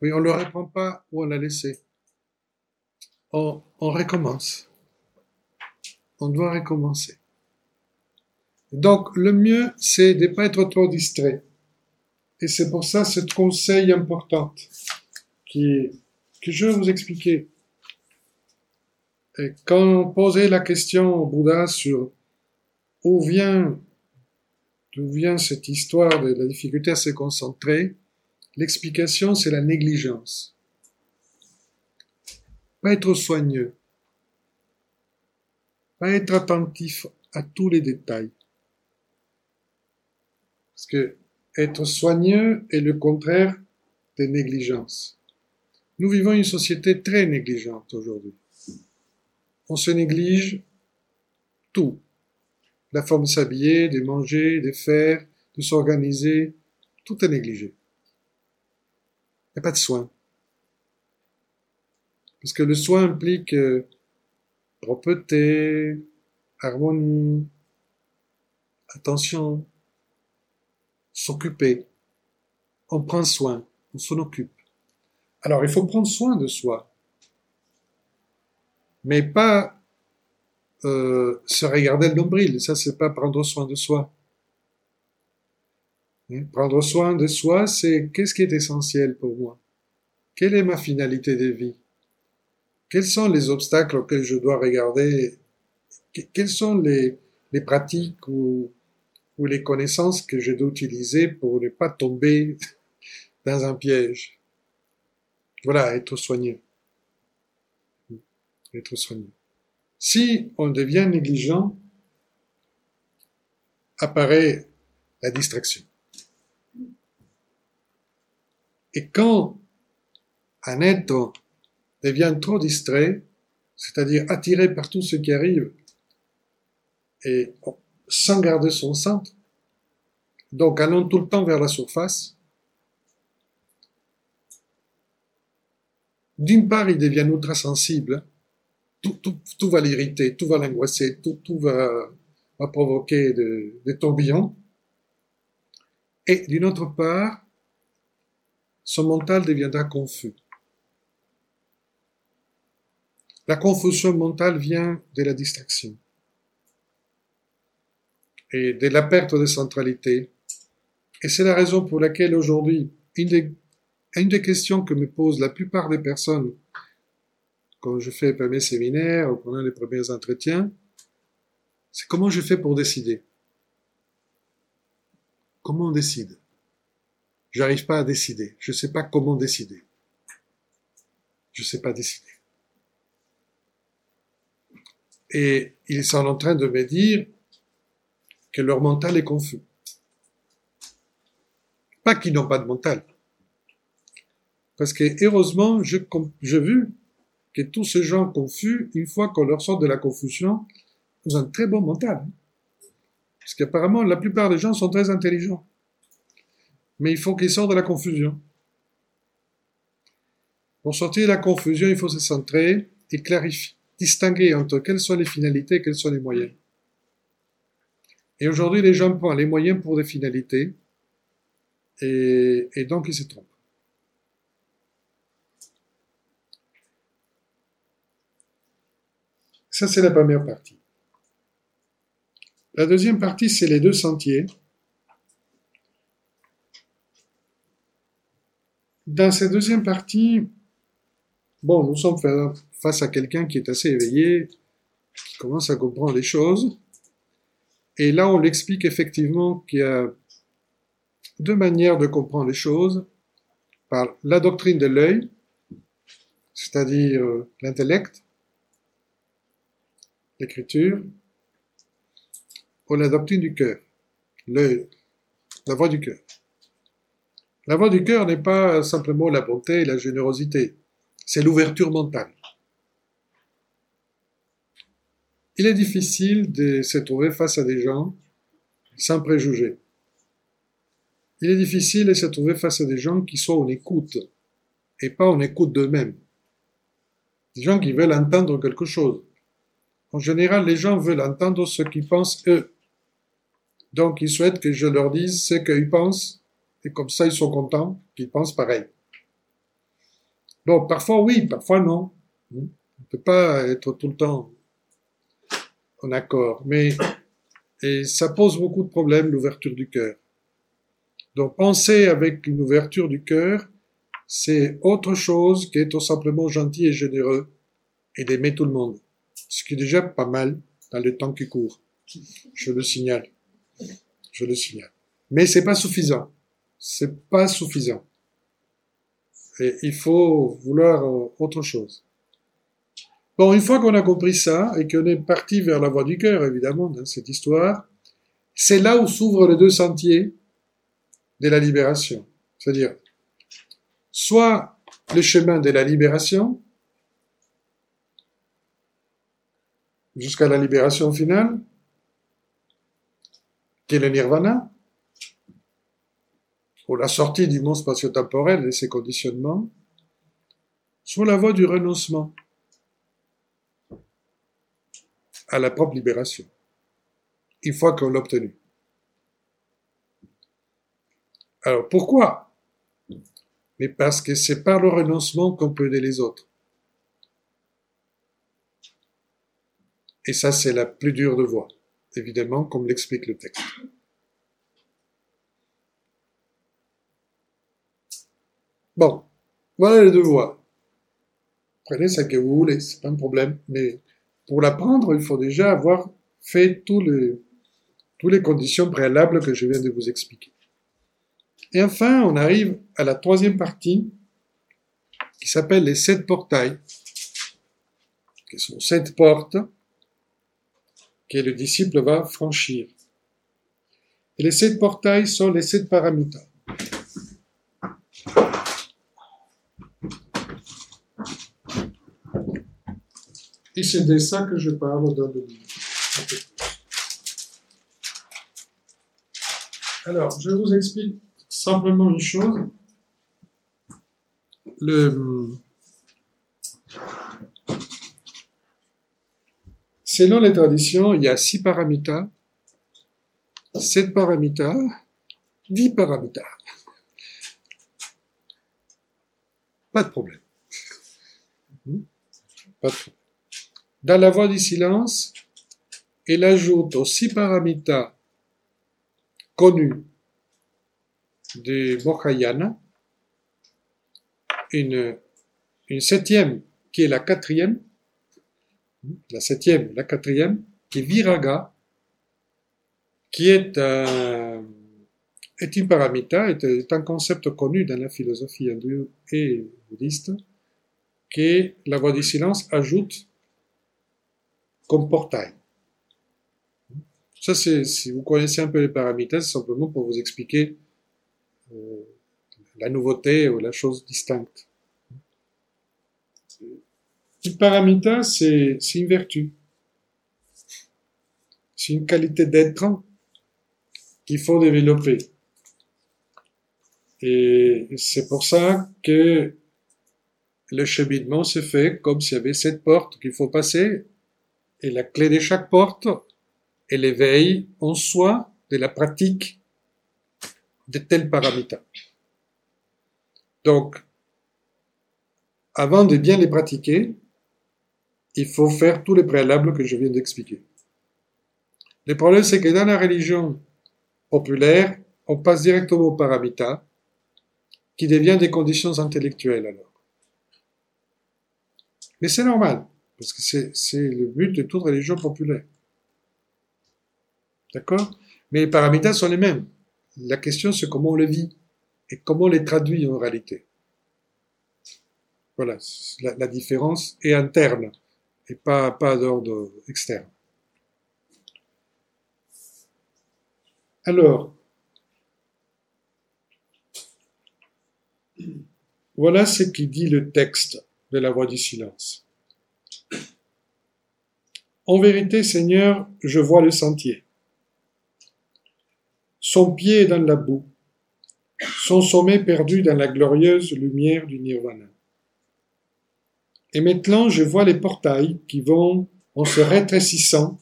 Oui, on le reprend pas ou on l'a laissé. On, on recommence. On doit recommencer. Donc le mieux c'est de ne pas être trop distrait. Et c'est pour ça ce conseil important qui, que je vais vous expliquer. Et quand on posait la question au Bouddha sur où vient, d'où vient cette histoire de la difficulté à se concentrer, l'explication c'est la négligence. Pas être soigneux. Pas être attentif à tous les détails. Parce que être soigneux est le contraire de négligence. Nous vivons une société très négligente aujourd'hui. On se néglige tout. La forme de s'habiller, de manger, de faire, de s'organiser, tout est négligé. Il n'y a pas de soin. Parce que le soin implique euh, propreté, harmonie, attention, s'occuper. On prend soin, on s'en occupe. Alors il faut prendre soin de soi, mais pas euh, se regarder le nombril. Ça, c'est pas prendre soin de soi. Hein? Prendre soin de soi, c'est qu'est-ce qui est essentiel pour moi? Quelle est ma finalité de vie? Quels sont les obstacles auxquels je dois regarder? Quelles sont les, les pratiques ou ou les connaissances que je dois utiliser pour ne pas tomber dans un piège. Voilà, être soigné. Être soigné. Si on devient négligent, apparaît la distraction. Et quand un être devient trop distrait, c'est-à-dire attiré par tout ce qui arrive, et sans garder son centre, donc allant tout le temps vers la surface, d'une part, il devient ultra sensible, tout, va l'irriter, tout va l'angoisser, tout, va provoquer des tourbillons, et d'une autre part, son mental deviendra confus. La confusion mentale vient de la distraction et de la perte de centralité. Et c'est la raison pour laquelle aujourd'hui, une des, une des questions que me posent la plupart des personnes quand je fais les premiers séminaires ou pendant les premiers entretiens, c'est comment je fais pour décider? Comment on décide? J'arrive pas à décider. Je sais pas comment décider. Je sais pas décider. Et ils sont en train de me dire, que leur mental est confus. Pas qu'ils n'ont pas de mental. Parce que, heureusement, j'ai vu que tous ces gens confus, une fois qu'on leur sort de la confusion, ont un très bon mental. Parce qu'apparemment, la plupart des gens sont très intelligents. Mais il faut qu'ils sortent de la confusion. Pour sortir de la confusion, il faut se centrer et clarifier, distinguer entre quelles sont les finalités et quels sont les moyens. Et aujourd'hui, les gens prennent les moyens pour des finalités, et, et donc ils se trompent. Ça, c'est la première partie. La deuxième partie, c'est les deux sentiers. Dans cette deuxième partie, bon, nous sommes face à quelqu'un qui est assez éveillé, qui commence à comprendre les choses. Et là, on l'explique effectivement qu'il y a deux manières de comprendre les choses. Par la doctrine de l'œil, c'est-à-dire euh, l'intellect, l'écriture, ou la doctrine du cœur, l'œil, la voix du cœur. La voix du cœur n'est pas simplement la bonté et la générosité, c'est l'ouverture mentale. Il est difficile de se trouver face à des gens sans préjugés. Il est difficile de se trouver face à des gens qui sont en écoute et pas en écoute d'eux-mêmes. Des gens qui veulent entendre quelque chose. En général, les gens veulent entendre ce qu'ils pensent eux. Donc, ils souhaitent que je leur dise ce qu'ils pensent et comme ça, ils sont contents qu'ils pensent pareil. Bon, parfois oui, parfois non. On ne peut pas être tout le temps en accord, mais et ça pose beaucoup de problèmes, l'ouverture du cœur. Donc penser avec une ouverture du cœur, c'est autre chose qu'être simplement gentil et généreux et d'aimer tout le monde. Ce qui est déjà pas mal dans le temps qui court. Je le signale. Je le signale. Mais c'est pas suffisant. C'est pas suffisant. Et il faut vouloir euh, autre chose. Bon, une fois qu'on a compris ça et qu'on est parti vers la voie du cœur, évidemment, dans cette histoire, c'est là où s'ouvrent les deux sentiers de la libération. C'est-à-dire, soit le chemin de la libération, jusqu'à la libération finale, qui est le nirvana, ou la sortie du monde spatio-temporel et ses conditionnements, soit la voie du renoncement, à la propre libération, une fois qu'on l'a obtenu. Alors pourquoi? Mais parce que c'est par le renoncement qu'on peut aider les autres. Et ça, c'est la plus dure de voie, évidemment, comme l'explique le texte. Bon, voilà les deux voies. Prenez ce que vous voulez, c'est pas un problème, mais pour l'apprendre, il faut déjà avoir fait tous les, toutes les conditions préalables que je viens de vous expliquer. Et enfin, on arrive à la troisième partie qui s'appelle les sept portails, qui sont sept portes que le disciple va franchir. Et les sept portails sont les sept paramitas. Et c'est de ça que je parle dans le livre. Alors, je vous explique simplement une chose. Selon les traditions, il y a six paramitas, sept paramitas, dix paramitas. Pas de problème. Pas de problème. Dans la voie du silence, il ajoute aux six paramitas connus de Mahayana une, une septième qui est la quatrième, la septième, la quatrième, qui est Viraga, qui est un, est une paramita, est, un concept connu dans la philosophie hindoue et bouddhiste, que la voie du silence ajoute comme portail. Ça, c'est, si vous connaissez un peu les paramitas, c'est simplement pour vous expliquer euh, la nouveauté ou la chose distincte. paramita, c'est une vertu. C'est une qualité d'être qu'il faut développer. Et c'est pour ça que le cheminement se fait comme s'il y avait cette porte qu'il faut passer, et la clé de chaque porte est l'éveil en soi de la pratique de tels paramita. Donc, avant de bien les pratiquer, il faut faire tous les préalables que je viens d'expliquer. Le problème, c'est que dans la religion populaire, on passe directement au paramita, qui devient des conditions intellectuelles alors. Mais c'est normal, parce que c'est le but de toute religion populaire. D'accord? Mais les paramitas sont les mêmes. La question, c'est comment on les vit et comment on les traduit en réalité. Voilà, la, différence est interne et pas, pas d'ordre externe. Alors, voilà ce qui dit le texte de la voix du silence. En vérité, Seigneur, je vois le sentier. Son pied est dans la boue, son sommet perdu dans la glorieuse lumière du nirvana. Et maintenant, je vois les portails qui vont, en se rétrécissant,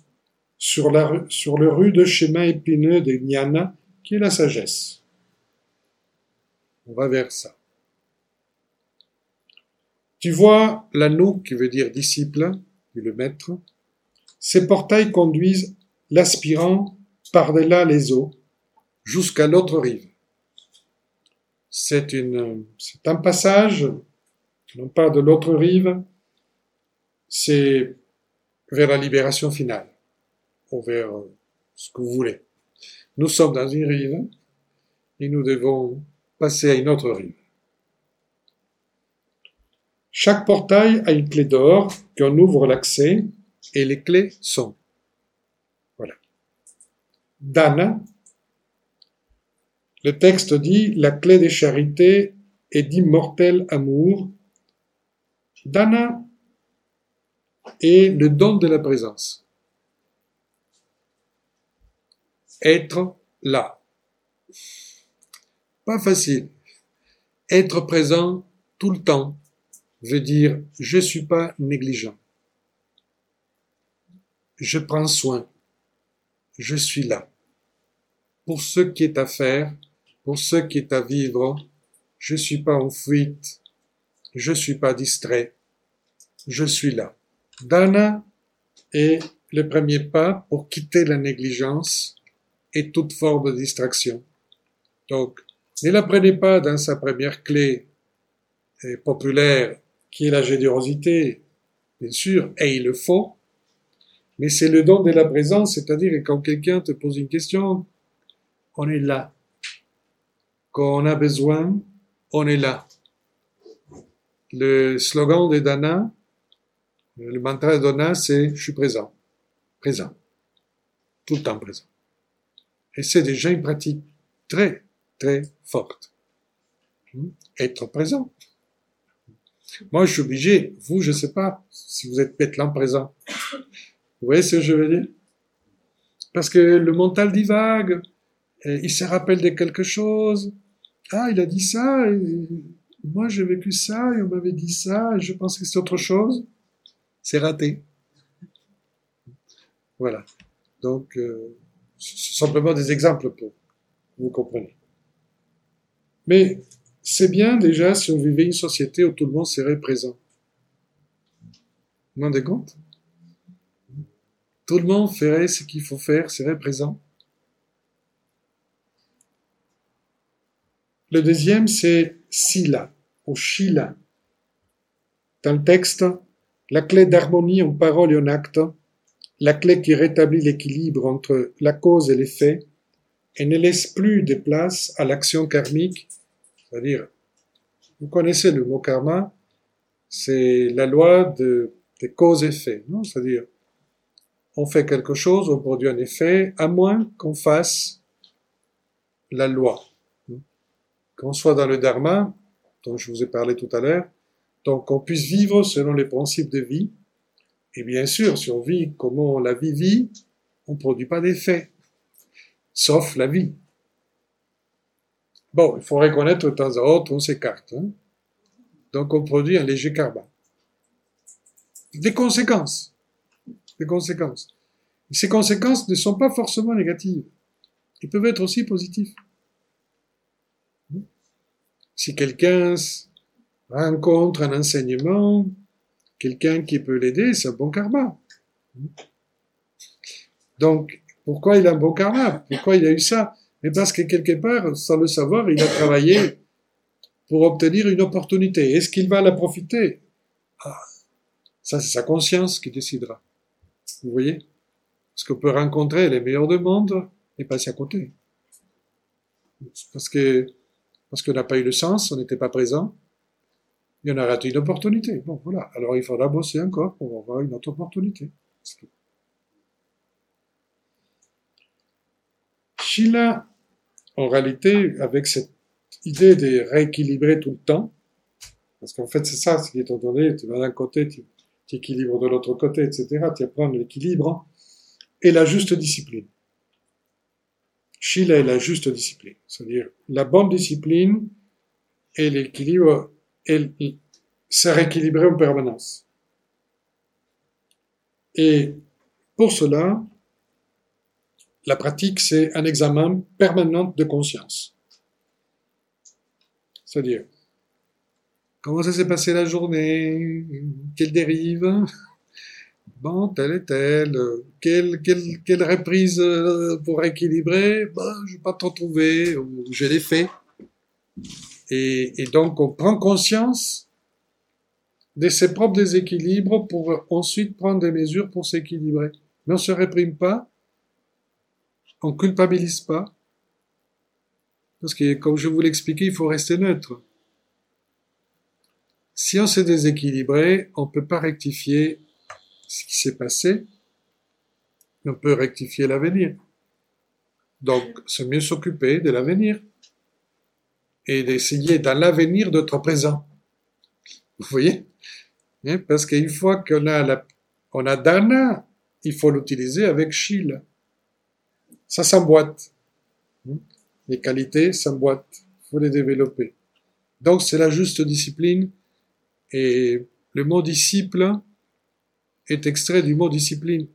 sur, le rude chemin épineux de Jnana, qui est la sagesse. On va vers ça. Tu vois l'anneau qui veut dire disciple, dit le maître. Ces portails conduisent l'aspirant par-delà les eaux jusqu'à l'autre rive. C'est une, c'est un passage, non pas de l'autre rive, c'est vers la libération finale ou vers ce que vous voulez. Nous sommes dans une rive et nous devons passer à une autre rive. Chaque portail a une clé d'or qu'on ouvre l'accès et les clés sont. Voilà. Dana. Le texte dit la clé des charités et d'immortel amour. Dana est le don de la présence être là. Pas facile. Être présent tout le temps veut dire je suis pas négligent. Je prends soin. Je suis là. Pour ce qui est à faire, pour ce qui est à vivre, je suis pas en fuite. Je suis pas distrait. Je suis là. Dana est le premier pas pour quitter la négligence et toute forme de distraction. Donc, ne la prenez pas dans sa première clé euh, populaire qui est la générosité, bien sûr, et il le faut, mais c'est le don de la présence, c'est-à-dire quand quelqu'un te pose une question, on est là. Quand on a besoin, on est là. Le slogan de Dana, le mantra de Dana, c'est je suis présent. Présent. Tout le temps présent. Et c'est déjà une pratique très, très forte. Hmm? Être présent. Moi, je suis obligé, vous, je sais pas si vous êtes pétlant présent. Vous voyez ce que je veux dire? Parce que le mental divague, il se rappelle de quelque chose. Ah, il a dit ça, moi j'ai vécu ça, et on m'avait dit ça, et je pensais que c'est autre chose. C'est raté. Voilà. Donc, euh, simplement des exemples pour vous compreniez. Mais c'est bien déjà si on vivait une société où tout le monde serait présent. Vous vous rendez compte? Tout le monde ferait ce qu'il faut faire, serait présent. Le deuxième, c'est Sila ou Shila. Dans le texte, la clé d'harmonie en parole et en acte la clé qui rétablit l'équilibre entre la cause et l'effet et ne laisse plus de place à l'action karmique, c'est-à-dire, vous connaissez le mot karma, c'est la loi de, des causes-effets, non? C'est-à-dire, on fait quelque chose, on produit un effet, à moins qu'on fasse la loi. qu'on soit dans le dharma, dont je vous ai parlé tout à l'heure, donc qu'on puisse vivre selon les principes de vie. Et bien sûr, si on vit comment la vie vit, on ne produit pas d'effet, sauf la vie. Bon, il faut reconnaître de temps à autre, on s'écarte. Hein. Donc on produit un léger carbone. Des conséquences. Des conséquences. ces conséquences ne sont pas forcément négatives. Ils peuvent être aussi positifs. Si quelqu'un rencontre un enseignement, quelqu'un qui peut l'aider, c'est un bon karma. Donc, pourquoi il a un bon karma? Pourquoi il a eu ça? Parce que quelque part, sans le savoir, il a travaillé pour obtenir une opportunité. Est-ce qu'il va la profiter? Ah, Ça, c'est sa conscience qui décidera. Vous voyez Parce qu'on peut rencontrer les meilleurs du monde et passer à côté. Parce que parce qu'on n'a pas eu le sens, on n'était pas présent, et on a raté une opportunité? Bon, voilà. Alors il faudra bosser encore pour avoir une autre opportunité. Sheila, en réalité, avec cette idée de rééquilibrer tout le temps, parce qu'en fait c'est ça ce qui est donné, tu vas d'un côté, tu, tu équilibres de l'autre côté, etc. Tu apprends l'équilibre et la juste discipline. Sheila est la juste discipline, c'est-à-dire la bonne discipline et l'équilibre, c'est rééquilibré en permanence. Et pour cela, la pratique, c'est un examen permanent de conscience. C'est-à-dire, comment ça s'est passé la journée, quelle dérive, bon, telle et telle, quelle, quelle, quelle reprise euh, pour équilibrer, ben, je vais pas trop trouver, ou je l'ai fait. Et, et, donc, on prend conscience de ses propres déséquilibres pour ensuite prendre des mesures pour s'équilibrer. Mais on se réprime pas, on culpabilise pas, parce que, comme je vous l'expliquais, il faut rester neutre. Si on s'est déséquilibré, on peut pas rectifier ce qui s'est passé, on peut rectifier l'avenir. Donc, c'est mieux s'occuper de l'avenir et d'essayer dans l'avenir d'être présent. Vous voyez? Hein, Parce qu'une fois qu'on a, la, on a Dana, il faut l'utiliser avec Shil. Ça s'emboîte. Hein? Les qualités s'emboîtent. Il faut les développer. Donc, c'est la juste discipline. Et le mot disciple, est extrait du mot discipline.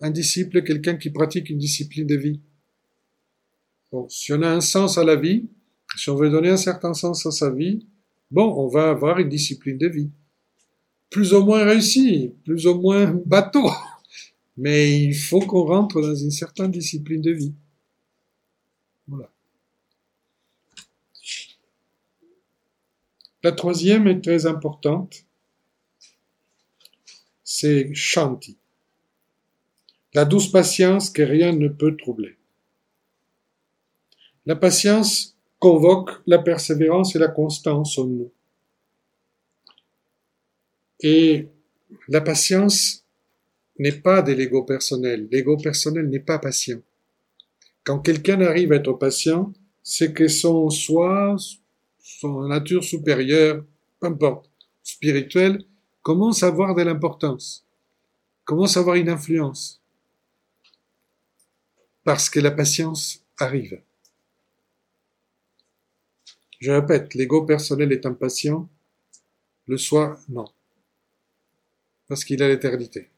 Un disciple, quelqu'un qui pratique une discipline de vie. Bon, si on a un sens à la vie, si on veut donner un certain sens à sa vie, bon, on va avoir une discipline de vie. Plus ou moins réussie, plus ou moins bateau. Mais il faut qu'on rentre dans une certaine discipline de vie. Voilà. La troisième est très importante c'est Shanti. La douce patience que rien ne peut troubler. La patience convoque la persévérance et la constance en nous. Et la patience n'est pas de l'ego personnel. L'ego personnel n'est pas patient. Quand quelqu'un arrive à être patient, c'est que son soi, son nature supérieure, peu importe, spirituelle, commence à avoir de l'importance, commence à avoir une influence, parce que la patience arrive. Je répète, l'ego personnel est impatient, le soi, non, parce qu'il a l'éternité.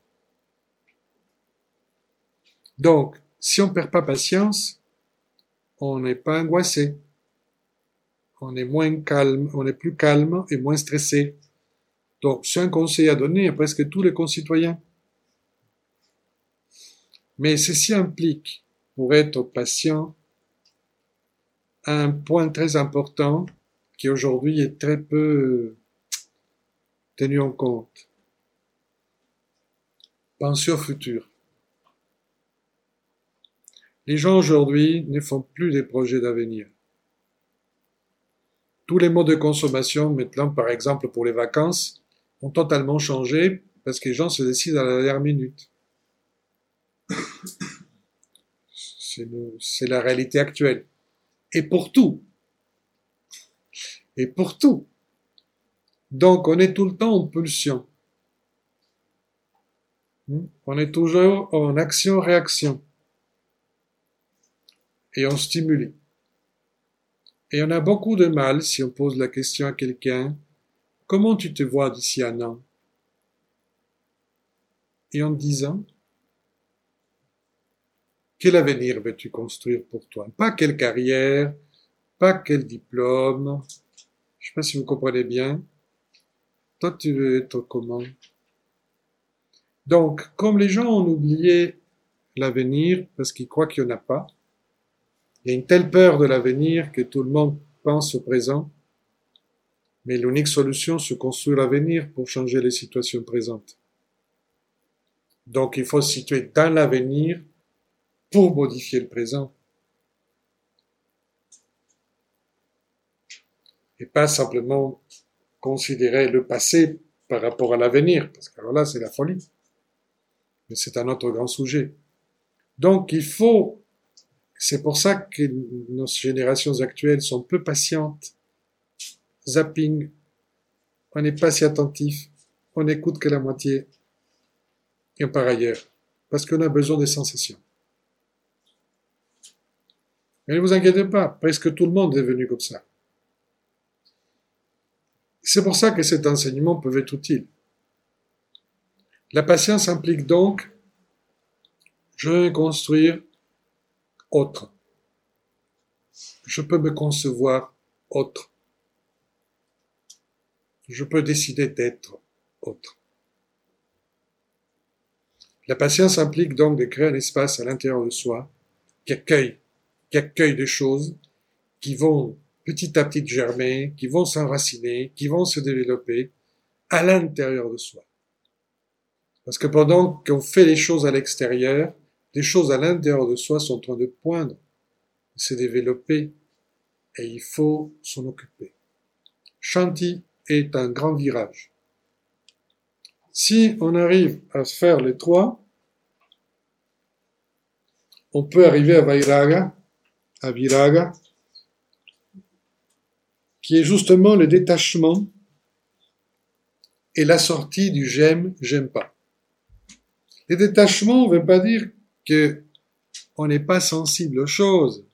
Donc, si on ne perd pas patience, on n'est pas angoissé, on est moins calme, on est plus calme et moins stressé. Donc, c'est un conseil à donner à presque tous les concitoyens. Mais ceci implique, pour être patient, un point très important qui aujourd'hui est très peu tenu en compte. Pensez au futur. Les gens aujourd'hui ne font plus des projets d'avenir. Tous les modes de consommation, maintenant par exemple pour les vacances, ont totalement changé parce que les gens se décident à la dernière minute. C'est la réalité actuelle. Et pour tout. et pour tout. Donc on est tout le temps en pulsion. Hmm? On est toujours en action-réaction. Et on stimule. Et on a beaucoup de mal si on pose la question à quelqu'un, comment tu te vois d'ici un an? Et en disant, quel avenir veux-tu construire pour toi? Pas quelle carrière, pas quel diplôme. Je ne sais pas si vous comprenez bien. Toi, tu veux être comment? Donc, comme les gens ont oublié l'avenir parce qu'ils croient qu'il n'y en a pas, il y a une telle peur de l'avenir que tout le monde pense au présent. Mais l'unique solution, c'est construire l'avenir pour changer les situations présentes. Donc il faut se situer dans l'avenir pour modifier le présent. Et pas simplement considérer le passé par rapport à l'avenir, parce que alors là, c'est la folie. Mais c'est un autre grand sujet. Donc il faut c'est pour ça que nos générations actuelles sont peu patientes. Zapping. On n'est pas si attentif. On n'écoute que la moitié. Et par ailleurs. Parce qu'on a besoin des sensations. Mais ne vous inquiétez pas, presque tout le monde est venu comme ça. C'est pour ça que cet enseignement peut être utile. La patience implique donc, je vais construire autre. Je peux me concevoir autre. Je peux décider d'être autre. La patience implique donc de créer un espace à l'intérieur de soi qui accueille, qui accueille des choses qui vont petit à petit germer, qui vont s'enraciner, qui vont se développer à l'intérieur de soi. Parce que pendant qu'on fait les choses à l'extérieur, les choses à l'intérieur de soi sont en train de poindre, se développer, et il faut s'en occuper. Shanti est un grand virage. Si on arrive à faire les trois, on peut arriver à Vairaga, à Viraga, qui est justement le détachement et la sortie du j'aime, j'aime pas. Le détachement ne veut pas dire que on n'est pas sensible aux choses,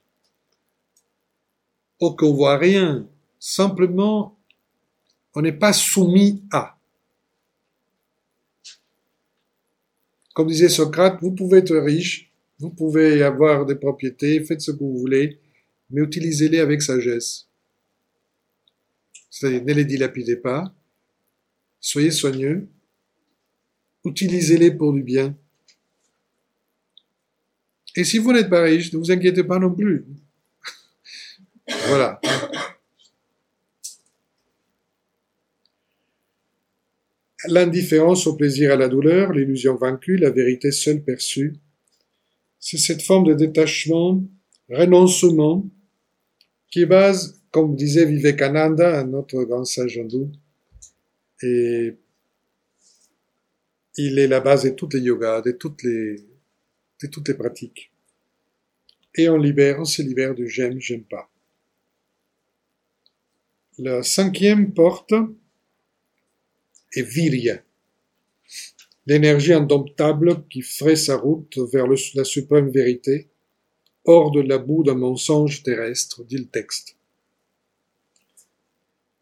ou qu'on voit rien. Simplement, on n'est pas soumis à. Comme disait Socrate, vous pouvez être riche, vous pouvez avoir des propriétés, faites ce que vous voulez, mais utilisez-les avec sagesse. C'est-à-dire, ne les dilapidez pas, soyez soigneux, utilisez-les pour du bien. Et si vous n'êtes pas riche, ne vous inquiétez pas non plus. voilà. L'indifférence au plaisir et à la douleur, l'illusion vaincue, la vérité seule perçue, c'est cette forme de détachement, renoncement, qui est base, comme disait Vivekananda, un autre grand sage hindou, et il est la base de toutes les yogas, de toutes les de toutes les pratiques. Et on libère, on se libère du j'aime, j'aime pas. La cinquième porte est Virya, l'énergie indomptable qui ferait sa route vers la suprême vérité, hors de la boue d'un mensonge terrestre, dit le texte.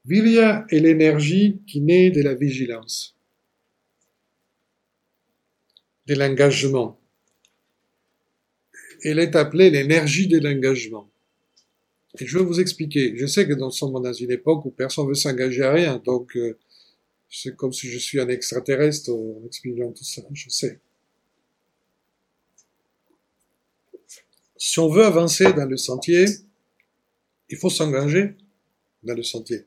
Virya est l'énergie qui naît de la vigilance, de l'engagement, elle est appelée l'énergie de l'engagement. Et je vais vous expliquer. Je sais que nous sommes dans une époque où personne ne veut s'engager à rien, donc euh, c'est comme si je suis un extraterrestre en expliquant tout ça, je sais. Si on veut avancer dans le sentier, il faut s'engager dans le sentier.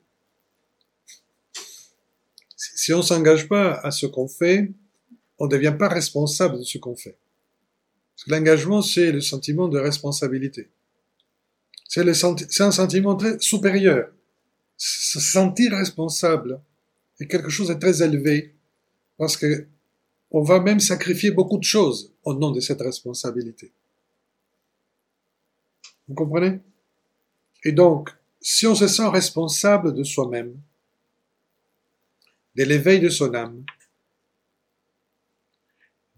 Si on ne s'engage pas à ce qu'on fait, on ne devient pas responsable de ce qu'on fait. L'engagement, c'est le sentiment de responsabilité. C'est un sentiment très supérieur. Se sentir responsable est quelque chose de très élevé parce que on va même sacrifier beaucoup de choses au nom de cette responsabilité. Vous comprenez? Et donc, si on se sent responsable de soi-même, de l'éveil de son âme,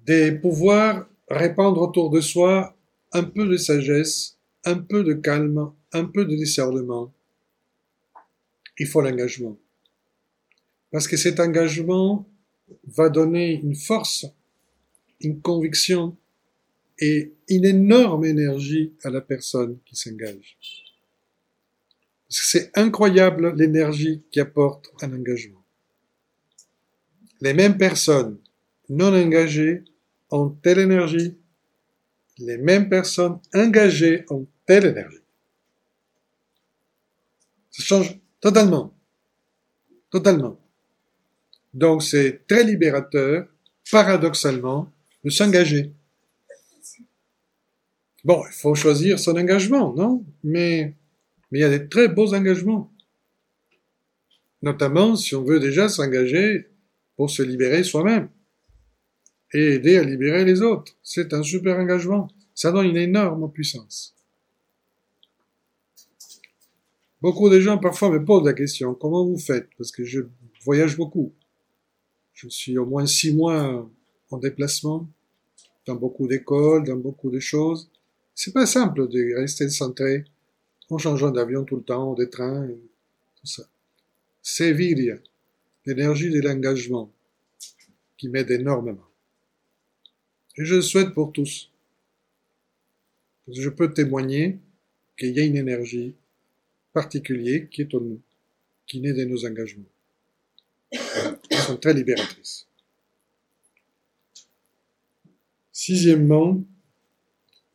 de pouvoir répandre autour de soi un peu de sagesse, un peu de calme, un peu de discernement, il faut l'engagement. Parce que cet engagement va donner une force, une conviction et une énorme énergie à la personne qui s'engage. C'est incroyable l'énergie qui apporte un engagement. Les mêmes personnes non engagées ont telle énergie, les mêmes personnes engagées ont telle énergie. Ça change totalement. Totalement. Donc c'est très libérateur, paradoxalement, de s'engager. Bon, il faut choisir son engagement, non? Mais mais il y a des très beaux engagements. Notamment si on veut déjà s'engager pour se libérer soi-même et aider à libérer les autres. C'est un super engagement. Ça donne une énorme puissance. Beaucoup de gens parfois me posent la question, comment vous faites? Parce que je voyage beaucoup. Je suis au moins six mois en déplacement, dans beaucoup d'écoles, dans beaucoup de choses. C'est pas simple de rester centré en changeant d'avion tout le temps, des trains, tout ça. C'est Viria, l'énergie de l'engagement, qui m'aide énormément. Et je le souhaite pour tous. Je peux témoigner qu'il y a une énergie particulière qui est en nous, qui naît de nos engagements. Elles sont très libératrices. Sixièmement,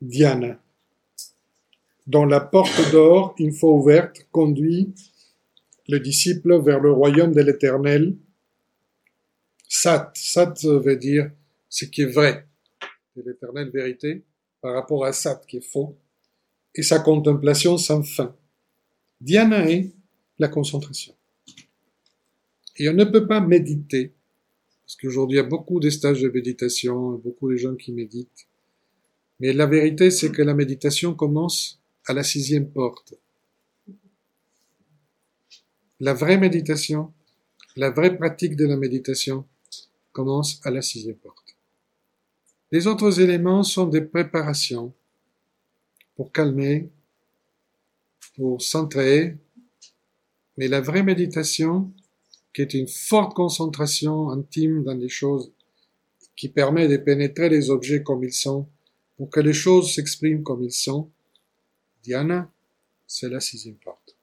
Diana dont la porte d'or, une fois ouverte, conduit le disciple vers le royaume de l'éternel. Sat, Sat veut dire ce qui est vrai, de l'éternelle vérité, par rapport à Sat qui est faux, et sa contemplation sans fin. Dhyana est la concentration. Et on ne peut pas méditer, parce qu'aujourd'hui il y a beaucoup de stages de méditation, beaucoup de gens qui méditent, mais la vérité c'est que la méditation commence à la sixième porte. La vraie méditation, la vraie pratique de la méditation commence à la sixième porte. Les autres éléments sont des préparations pour calmer, pour centrer, mais la vraie méditation, qui est une forte concentration intime dans les choses, qui permet de pénétrer les objets comme ils sont, pour que les choses s'expriment comme ils sont, Diana, c'est la sixième porte.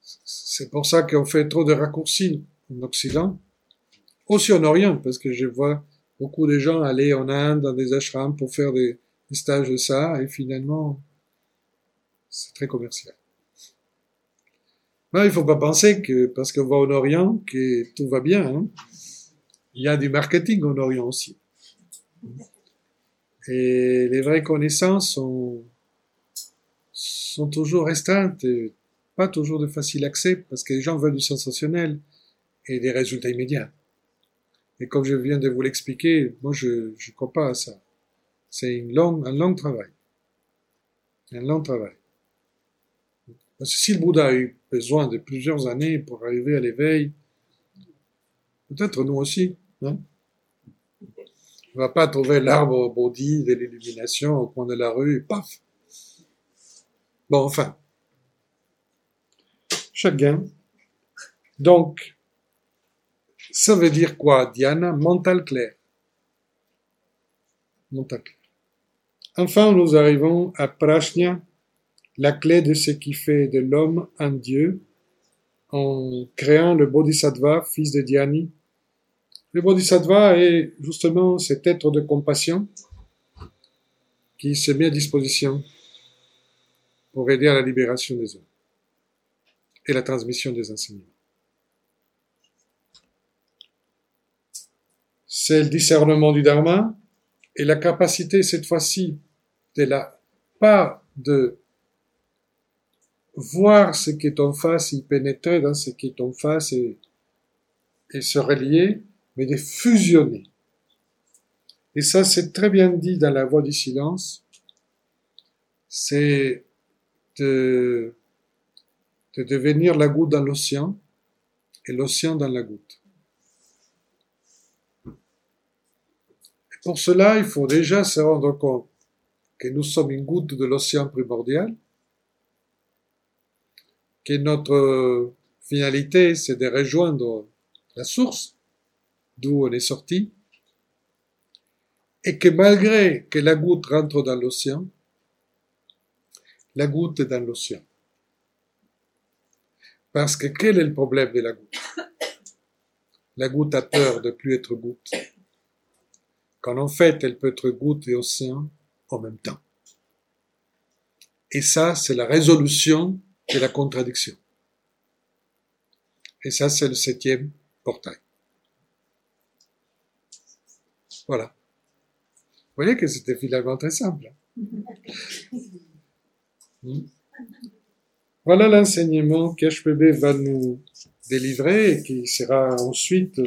C'est pour ça qu'on fait trop de raccourcis en Occident, aussi en Orient, parce que je vois beaucoup de gens aller en Inde dans des ashrams pour faire des, stages de ça, et finalement, c'est très commercial. Il faut pas penser que parce qu'on va en Orient que tout va bien. Hein. Il y a du marketing en Orient aussi. Et les vraies connaissances sont, sont toujours restreintes, et pas toujours de facile accès, parce que les gens veulent du sensationnel et des résultats immédiats. Et comme je viens de vous l'expliquer, moi je ne crois pas à ça. C'est longue, un long travail. Un long travail. Parce que si le Bouddha a eu besoin de plusieurs années pour arriver à l'éveil, peut-être nous aussi, non? On va pas trouver l'arbre body de l'illumination au coin de la rue, paf. Bon, enfin. Chacun. Donc, ça veut dire quoi, Diana? Mental clair. Mental clair. Enfin, nous arrivons à Prashnya, la clé de ce qui fait de l'homme un dieu, en créant le Bodhisattva, fils de Dhyani, le bodhisattva est justement cet être de compassion qui se met à disposition pour aider à la libération des hommes et la transmission des enseignements. C'est le discernement du Dharma et la capacité cette fois-ci de la pas de voir ce qui est en face, y pénétrer dans ce qui est en face et, se relier, mais de fusionner. Et ça, c'est très bien dit dans la voix du silence. C'est de devenir la goutte dans l'océan et l'océan dans la goutte. Et pour cela, il faut déjà se rendre compte que nous sommes une goutte de l'océan primordial, que notre finalité, c'est de rejoindre la source d'où on est sorti, et que malgré que la goutte rentre dans l'océan, la goutte est dans l'océan. Parce que quel est le problème de la goutte? La goutte a peur de plus être goutte. Quand en fait, elle peut être goutte et océan en même temps. Et ça, c'est la résolution de la contradiction. Et ça, c'est le septième portail. Voilà. Vous voyez que c'était finalement très simple. Hmm. Voilà l'enseignement qu'HPB va nous délivrer et qui sera ensuite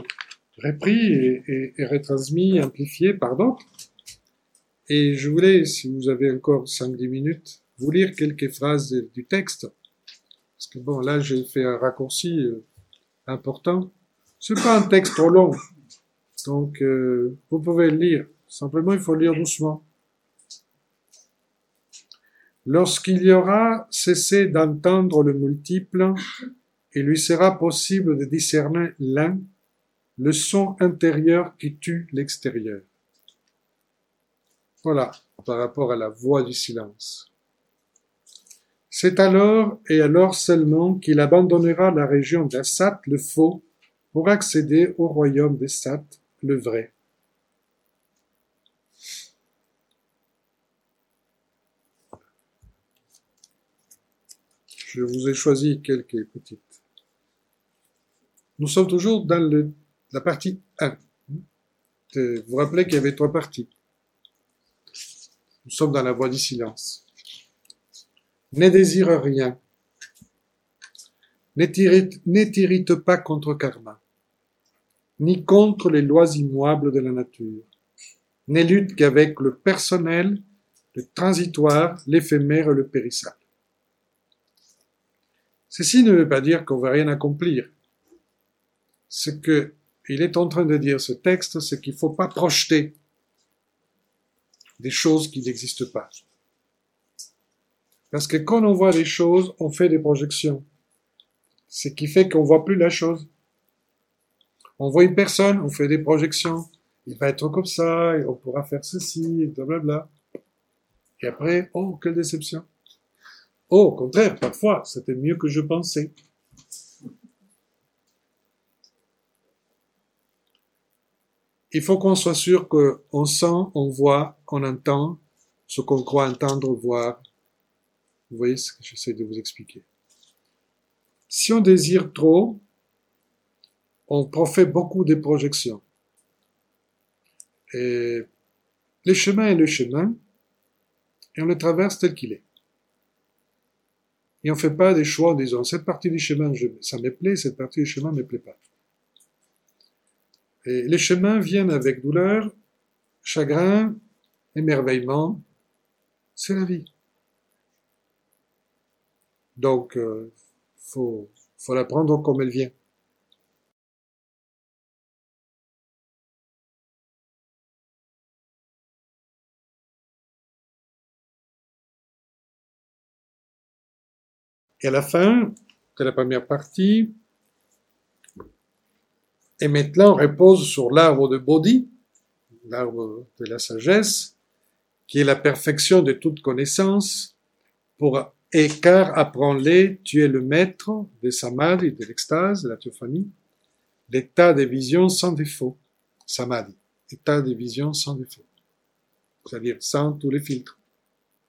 repris et, et, retransmis, amplifié par d'autres. Et je voulais, si vous avez encore 5-10 minutes, vous lire quelques phrases du texte. Parce que bon, là, j'ai fait un raccourci euh, important. C'est pas un texte trop long. Donc, euh, vous pouvez le lire. Simplement, il faut lire doucement. Lorsqu'il y aura cessé d'entendre le multiple, il lui sera possible de discerner l'un, le son intérieur qui tue l'extérieur? Voilà, par rapport à la voix du silence. C'est alors et alors seulement qu'il abandonnera la région d'Assat, le faux, pour accéder au royaume des Sat, le vrai. Je vous ai choisi quelques petites. Nous sommes toujours dans le, la partie 1. Vous vous rappelez qu'il y avait trois parties. Nous sommes dans la voie du silence. Ne désire rien. N'étirite pas contre karma, ni contre les lois immuables de la nature. Ne lutte qu'avec le personnel, le transitoire, l'éphémère et le périssable. Ceci ne veut pas dire qu'on va rien accomplir. Ce que il est en train de dire ce texte, c'est qu'il ne faut pas projeter des choses qui n'existent pas. Parce que quand on voit des choses, on fait des projections. Ce qui fait qu'on voit plus la chose. On voit une personne, on fait des projections. Il va être comme ça, on pourra faire ceci, et blablabla. Et après, oh, quelle déception. Oh, au contraire, parfois, c'était mieux que je pensais. Il faut qu'on soit sûr qu'on sent, on voit, on entend ce qu'on croit entendre, voir. Vous voyez ce que j'essaie de vous expliquer. Si on désire trop, on profite beaucoup des projections. Et le chemin est le chemin, et on le traverse tel qu'il est. Et on ne fait pas des choix en disant cette partie du chemin, ça me plaît, cette partie du chemin ne me plaît pas. Et les chemins viennent avec douleur, chagrin, émerveillement. C'est la vie. Donc, il euh, faut, faut la prendre comme elle vient. Et à la fin de la première partie, et maintenant repose sur l'arbre de Bodhi, l'arbre de la sagesse, qui est la perfection de toute connaissance, pour, et car apprends-les, tu es le maître de samadhi, de l'extase, de la théophanie, l'état des visions sans défaut, samadhi, état des visions sans défaut, c'est-à-dire sans tous les filtres.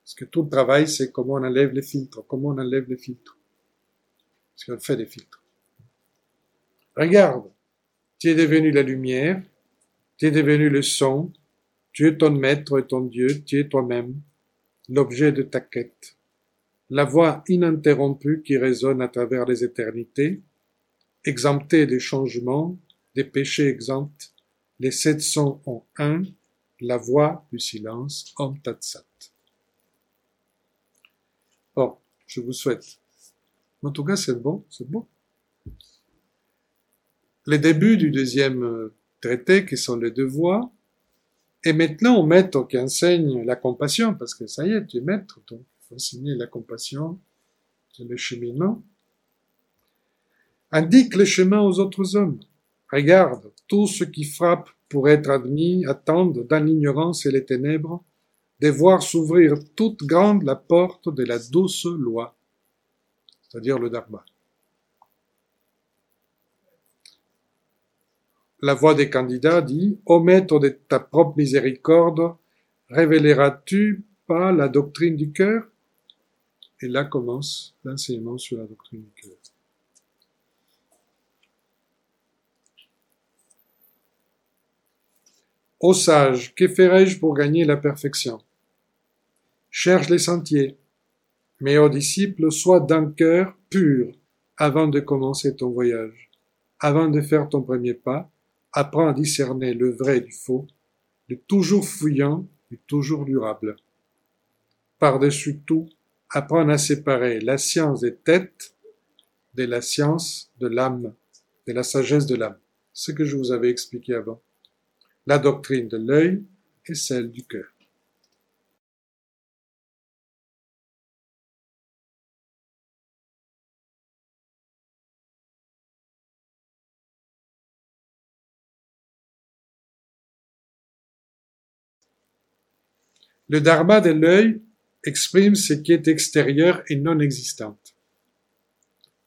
Parce que tout le travail, c'est comment on enlève les filtres, comment on enlève les filtres. Parce qu'on fait des filtres. Regarde, tu es devenu la lumière, tu es devenu le son, tu es ton maître et ton Dieu, tu es toi-même, l'objet de ta quête. La voix ininterrompue qui résonne à travers les éternités, exemptée des changements, des péchés exempts, les sept sons en un, la voix du silence, Om Tat Sat. je vous souhaite. En tout cas, c'est bon, c'est bon. Les débuts du deuxième euh, traité, qui sont les deux voies, et maintenant, on maître qui enseigne la compassion, parce que ça y est, tu es maître, donc il faut enseigner la compassion, le cheminement, indique le chemin aux autres hommes. Regarde, tout ce qui frappe pour être admis attendent dans l'ignorance et les ténèbres de voir s'ouvrir toute grande la porte de la douce loi, c'est-à-dire le Dharma. La voix des candidats dit Ô maître de ta propre miséricorde, révéleras-tu pas la doctrine du cœur? Et là commence l'enseignement sur la doctrine du cœur. Ô sage, que ferai-je pour gagner la perfection? Cherche les sentiers, mais ô disciple, sois d'un cœur pur avant de commencer ton voyage. Avant de faire ton premier pas, apprends à discerner le vrai du faux, le toujours fouillant et toujours durable. Par-dessus tout, apprends à séparer la science des têtes de la science de l'âme, de la sagesse de l'âme. Ce que je vous avais expliqué avant la doctrine de l'œil et celle du cœur. Le dharma de l'œil exprime ce qui est extérieur et non existant.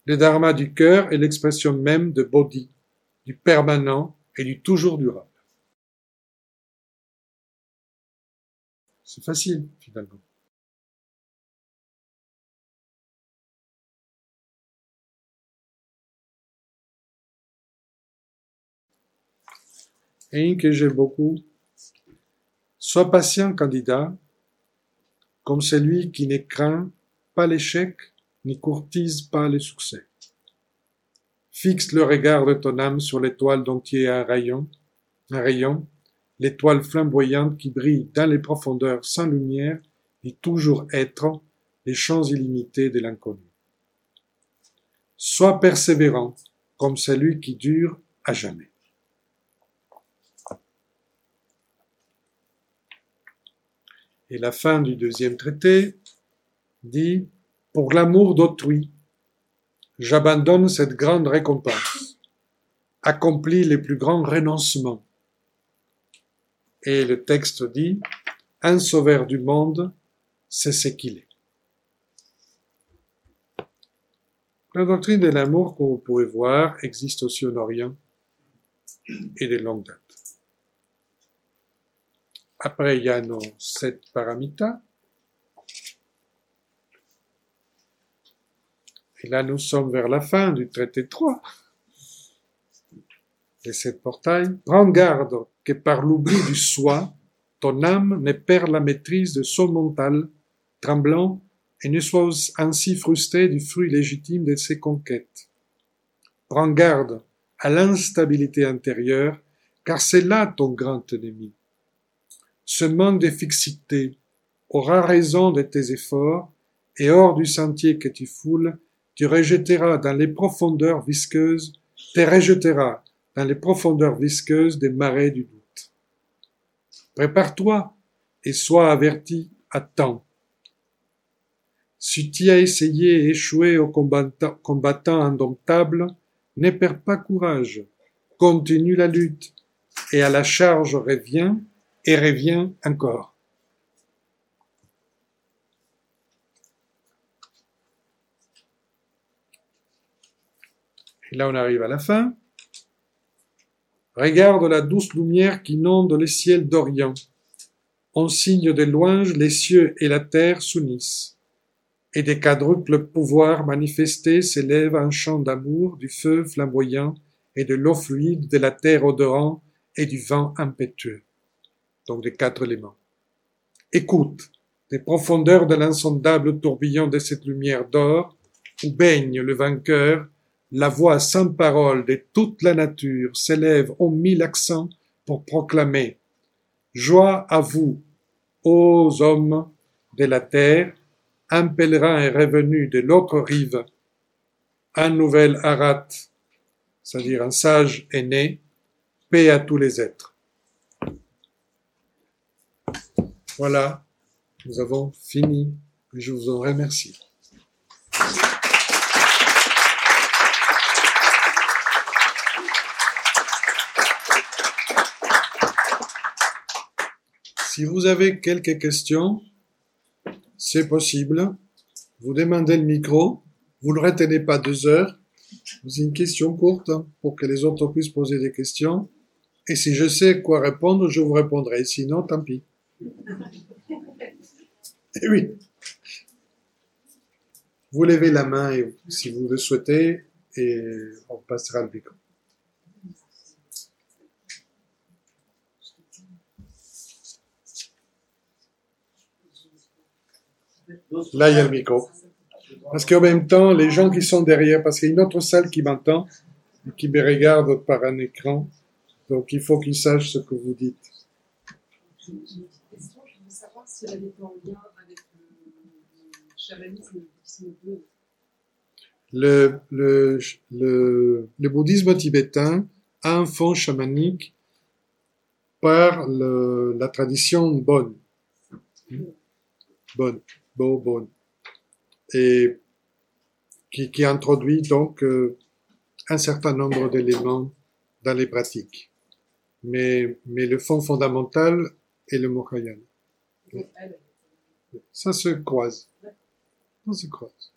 Le dharma du cœur est l'expression même de bodhi, du permanent et du toujours durable. C'est facile, finalement. Et que beaucoup. Sois patient, candidat, comme celui qui ne craint pas l'échec, ni courtise pas le succès. Fixe le regard de ton âme sur l'étoile dont tu es un rayon, un rayon, l'étoile flamboyante qui brille dans les profondeurs sans lumière et toujours être les champs illimités de l'inconnu. Sois persévérant comme celui qui dure à jamais. Et la fin du deuxième traité dit Pour l'amour d'autrui, j'abandonne cette grande récompense, accomplis les plus grands renoncements, et le texte dit, un sauveur du monde, c'est ce qu'il est. La doctrine de l'amour, comme vous pouvez voir, existe aussi en Orient et de longue date. Après, il y a nos sept paramitas. Et là, nous sommes vers la fin du traité 3 les sept portails. Prends garde que par l'oubli du soi, ton âme ne perd la maîtrise de son mental, tremblant, et ne soit ainsi frustré du fruit légitime de ses conquêtes. Prends garde à l'instabilité intérieure, car c'est là ton grand ennemi. Ce manque de fixité aura raison de tes efforts, et hors du sentier que tu foules, tu rejetteras dans les profondeurs visqueuses, te rejetteras dans les profondeurs visqueuses des marais du doute. Prépare-toi et sois averti à temps. Si tu as essayé et échoué au combattant indomptable, ne perds pas courage, continue la lutte, et à la charge reviens, et reviens encore. Et là on arrive à la fin. Regarde la douce lumière qui inonde les ciels d'Orient. En signe de louange, les cieux et la terre s'unissent. Et des quadruples pouvoirs manifestés s'élèvent un chant d'amour du feu flamboyant et de l'eau fluide, de la terre odorant et du vent impétueux. Donc des quatre éléments. Écoute, des profondeurs de l'insondable tourbillon de cette lumière d'or, où baigne le vainqueur la voix sans parole de toute la nature s'élève aux mille accents pour proclamer Joie à vous, ô hommes de la terre, un pèlerin est revenu de l'autre rive, un nouvel Arat, c'est-à-dire un sage est né, paix à tous les êtres. Voilà, nous avons fini. Je vous en remercie. Si vous avez quelques questions, c'est possible. Vous demandez le micro, vous ne retenez pas deux heures. C'est une question courte hein, pour que les autres puissent poser des questions. Et si je sais quoi répondre, je vous répondrai. Sinon, tant pis. Et oui. Vous levez la main si vous le souhaitez et on passera le micro. Là, il y a le micro. Parce qu'en même temps, les gens qui sont derrière, parce qu'il y a une autre salle qui m'entend et qui me regarde par un écran, donc il faut qu'ils sachent ce que vous dites. J'ai une question, je voulais savoir si elle était en lien avec le chamanisme le Le, le, le, bouddhisme tibétain a un fond chamanique par la tradition bonne. Bonne bon, et qui, qui, introduit donc euh, un certain nombre d'éléments dans les pratiques. Mais, mais le fond fondamental est le Mahayana. Ça se croise. Ça se croise.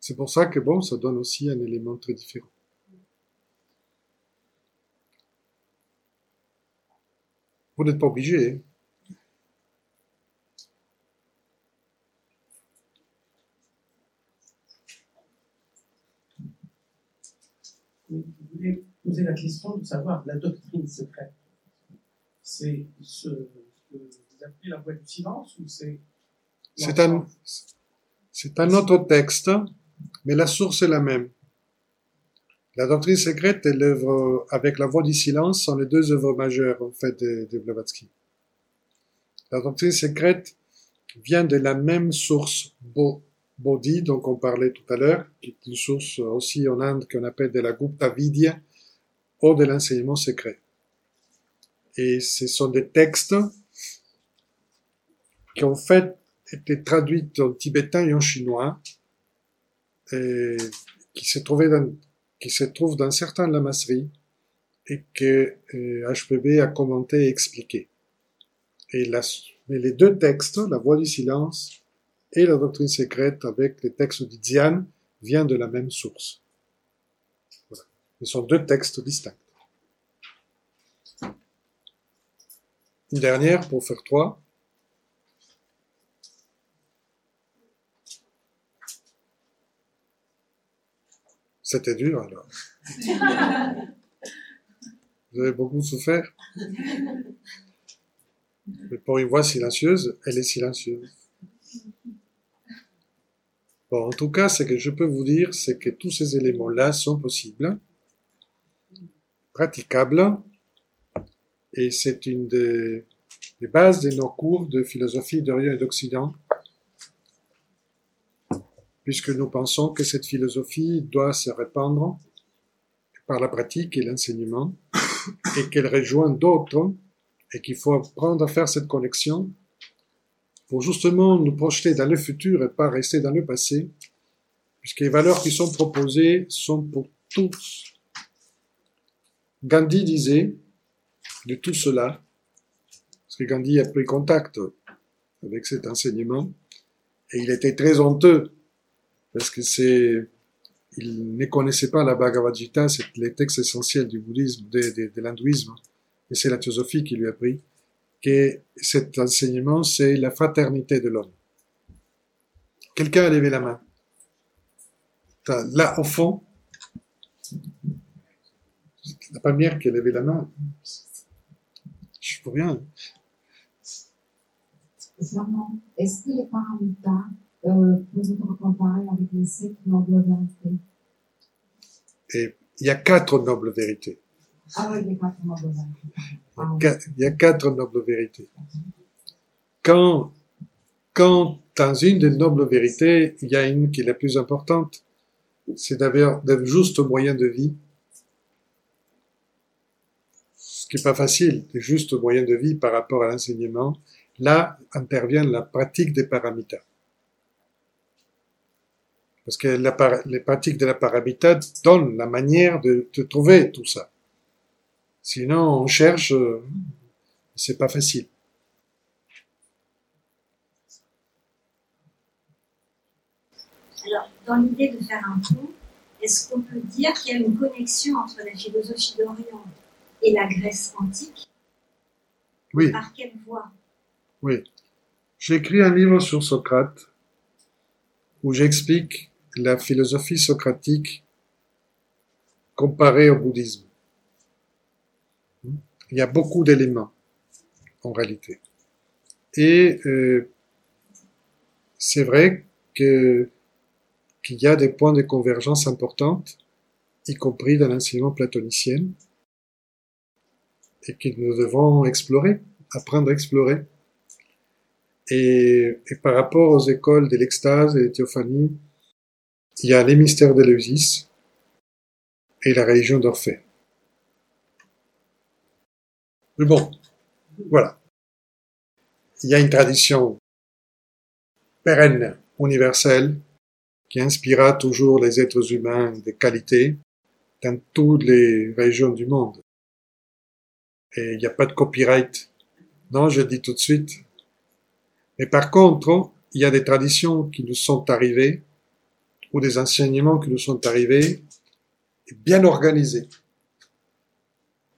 C'est pour ça que bon, ça donne aussi un élément très différent. Vous n'êtes pas obligé. Hein. je voulais poser la question de savoir la doctrine secrète. C'est ce que c'est un, autre texte, mais la source est la même. La doctrine secrète et l'œuvre avec la voix du silence sont les deux œuvres majeures, de, Blavatsky. La doctrine secrète vient de la même source, Bodhi, dont on parlait tout à l'heure, qui est une source aussi en Inde qu'on appelle de la Gupta Vidya, ou de l'enseignement secret. Et ce sont des textes qui ont fait été traduits en tibétain et en chinois, qui se trouvaient dans, qui se trouvent dans certaines lamasseries et que HPB a commenté et expliqué. Et mais les deux textes, la voix du silence et la doctrine secrète avec les textes du Dzian vient de la même source. Voilà. Ce sont deux textes distincts. Une dernière pour faire trois. C'était dur alors. Vous avez beaucoup souffert. Mais pour une voix silencieuse, elle est silencieuse. Bon, en tout cas, ce que je peux vous dire, c'est que tous ces éléments-là sont possibles, praticables, et c'est une des, bases de nos cours de philosophie d'Orient et d'Occident, puisque nous pensons que cette philosophie doit se répandre par la pratique et l'enseignement, et qu'elle rejoint d'autres, et qu'il faut apprendre à faire cette connexion pour justement nous projeter dans le futur et pas rester dans le passé, puisque les valeurs qui sont proposées sont pour tous. Gandhi disait de tout cela, parce que Gandhi a pris contact avec cet enseignement, et il était très honteux, parce que ne connaissait pas la Bhagavad Gita, c'est les textes essentiels du bouddhisme, de, de, l'hindouisme, et c'est la théosophie qui lui a pris que cet enseignement, c'est la fraternité de l'homme. Quelqu'un a levé la main. Là, au fond, la première qui a levé la main, je peux rien. Est-ce un état euh, peut-être comparé avec les sept nobles vérités Et il y a quatre nobles vérités. Ah oui, il y a quatre nobles vérités. Il y a quatre nobles vérités. Quand, quand dans une des nobles vérités, il y a une qui est la plus importante, c'est d'avoir de juste moyens de vie. Ce qui n'est pas facile, des justes moyens de vie par rapport à l'enseignement. Là intervient la pratique des paramitas. Parce que la, les pratiques de la paramita donnent la manière de, de trouver tout ça. Sinon, on cherche, euh, c'est pas facile. Alors, dans l'idée de faire un pont, est-ce qu'on peut dire qu'il y a une connexion entre la philosophie d'Orient et la Grèce antique? Oui. Par quelle voie? Oui. J'ai écrit un livre sur Socrate où j'explique la philosophie socratique comparée au bouddhisme. Il y a beaucoup d'éléments en réalité. Et euh, c'est vrai que qu'il y a des points de convergence importantes, y compris dans l'enseignement platonicien, et que nous devons explorer, apprendre à explorer. Et, et par rapport aux écoles de l'extase et de théophanie, il y a les mystères d'Éleusis et la religion d'Orphée. Mais bon, voilà. Il y a une tradition pérenne, universelle, qui inspira toujours les êtres humains de qualité dans toutes les régions du monde. Et il n'y a pas de copyright. Non, je dis tout de suite. Mais par contre, il y a des traditions qui nous sont arrivées, ou des enseignements qui nous sont arrivés, bien organisés.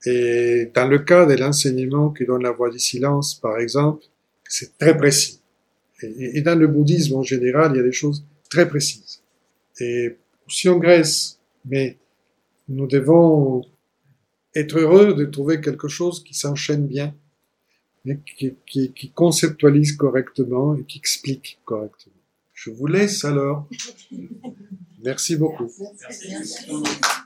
Et dans le cas de l'enseignement qui donne la voie du silence, par exemple, c'est très précis. Et, et, dans le bouddhisme en général, il y a des choses très précises. Et aussi en Grèce, mais nous devons être heureux de trouver quelque chose qui s'enchaîne bien, qui, qui, qui, conceptualise correctement et qui explique correctement. Je vous laisse alors. Merci beaucoup. Merci.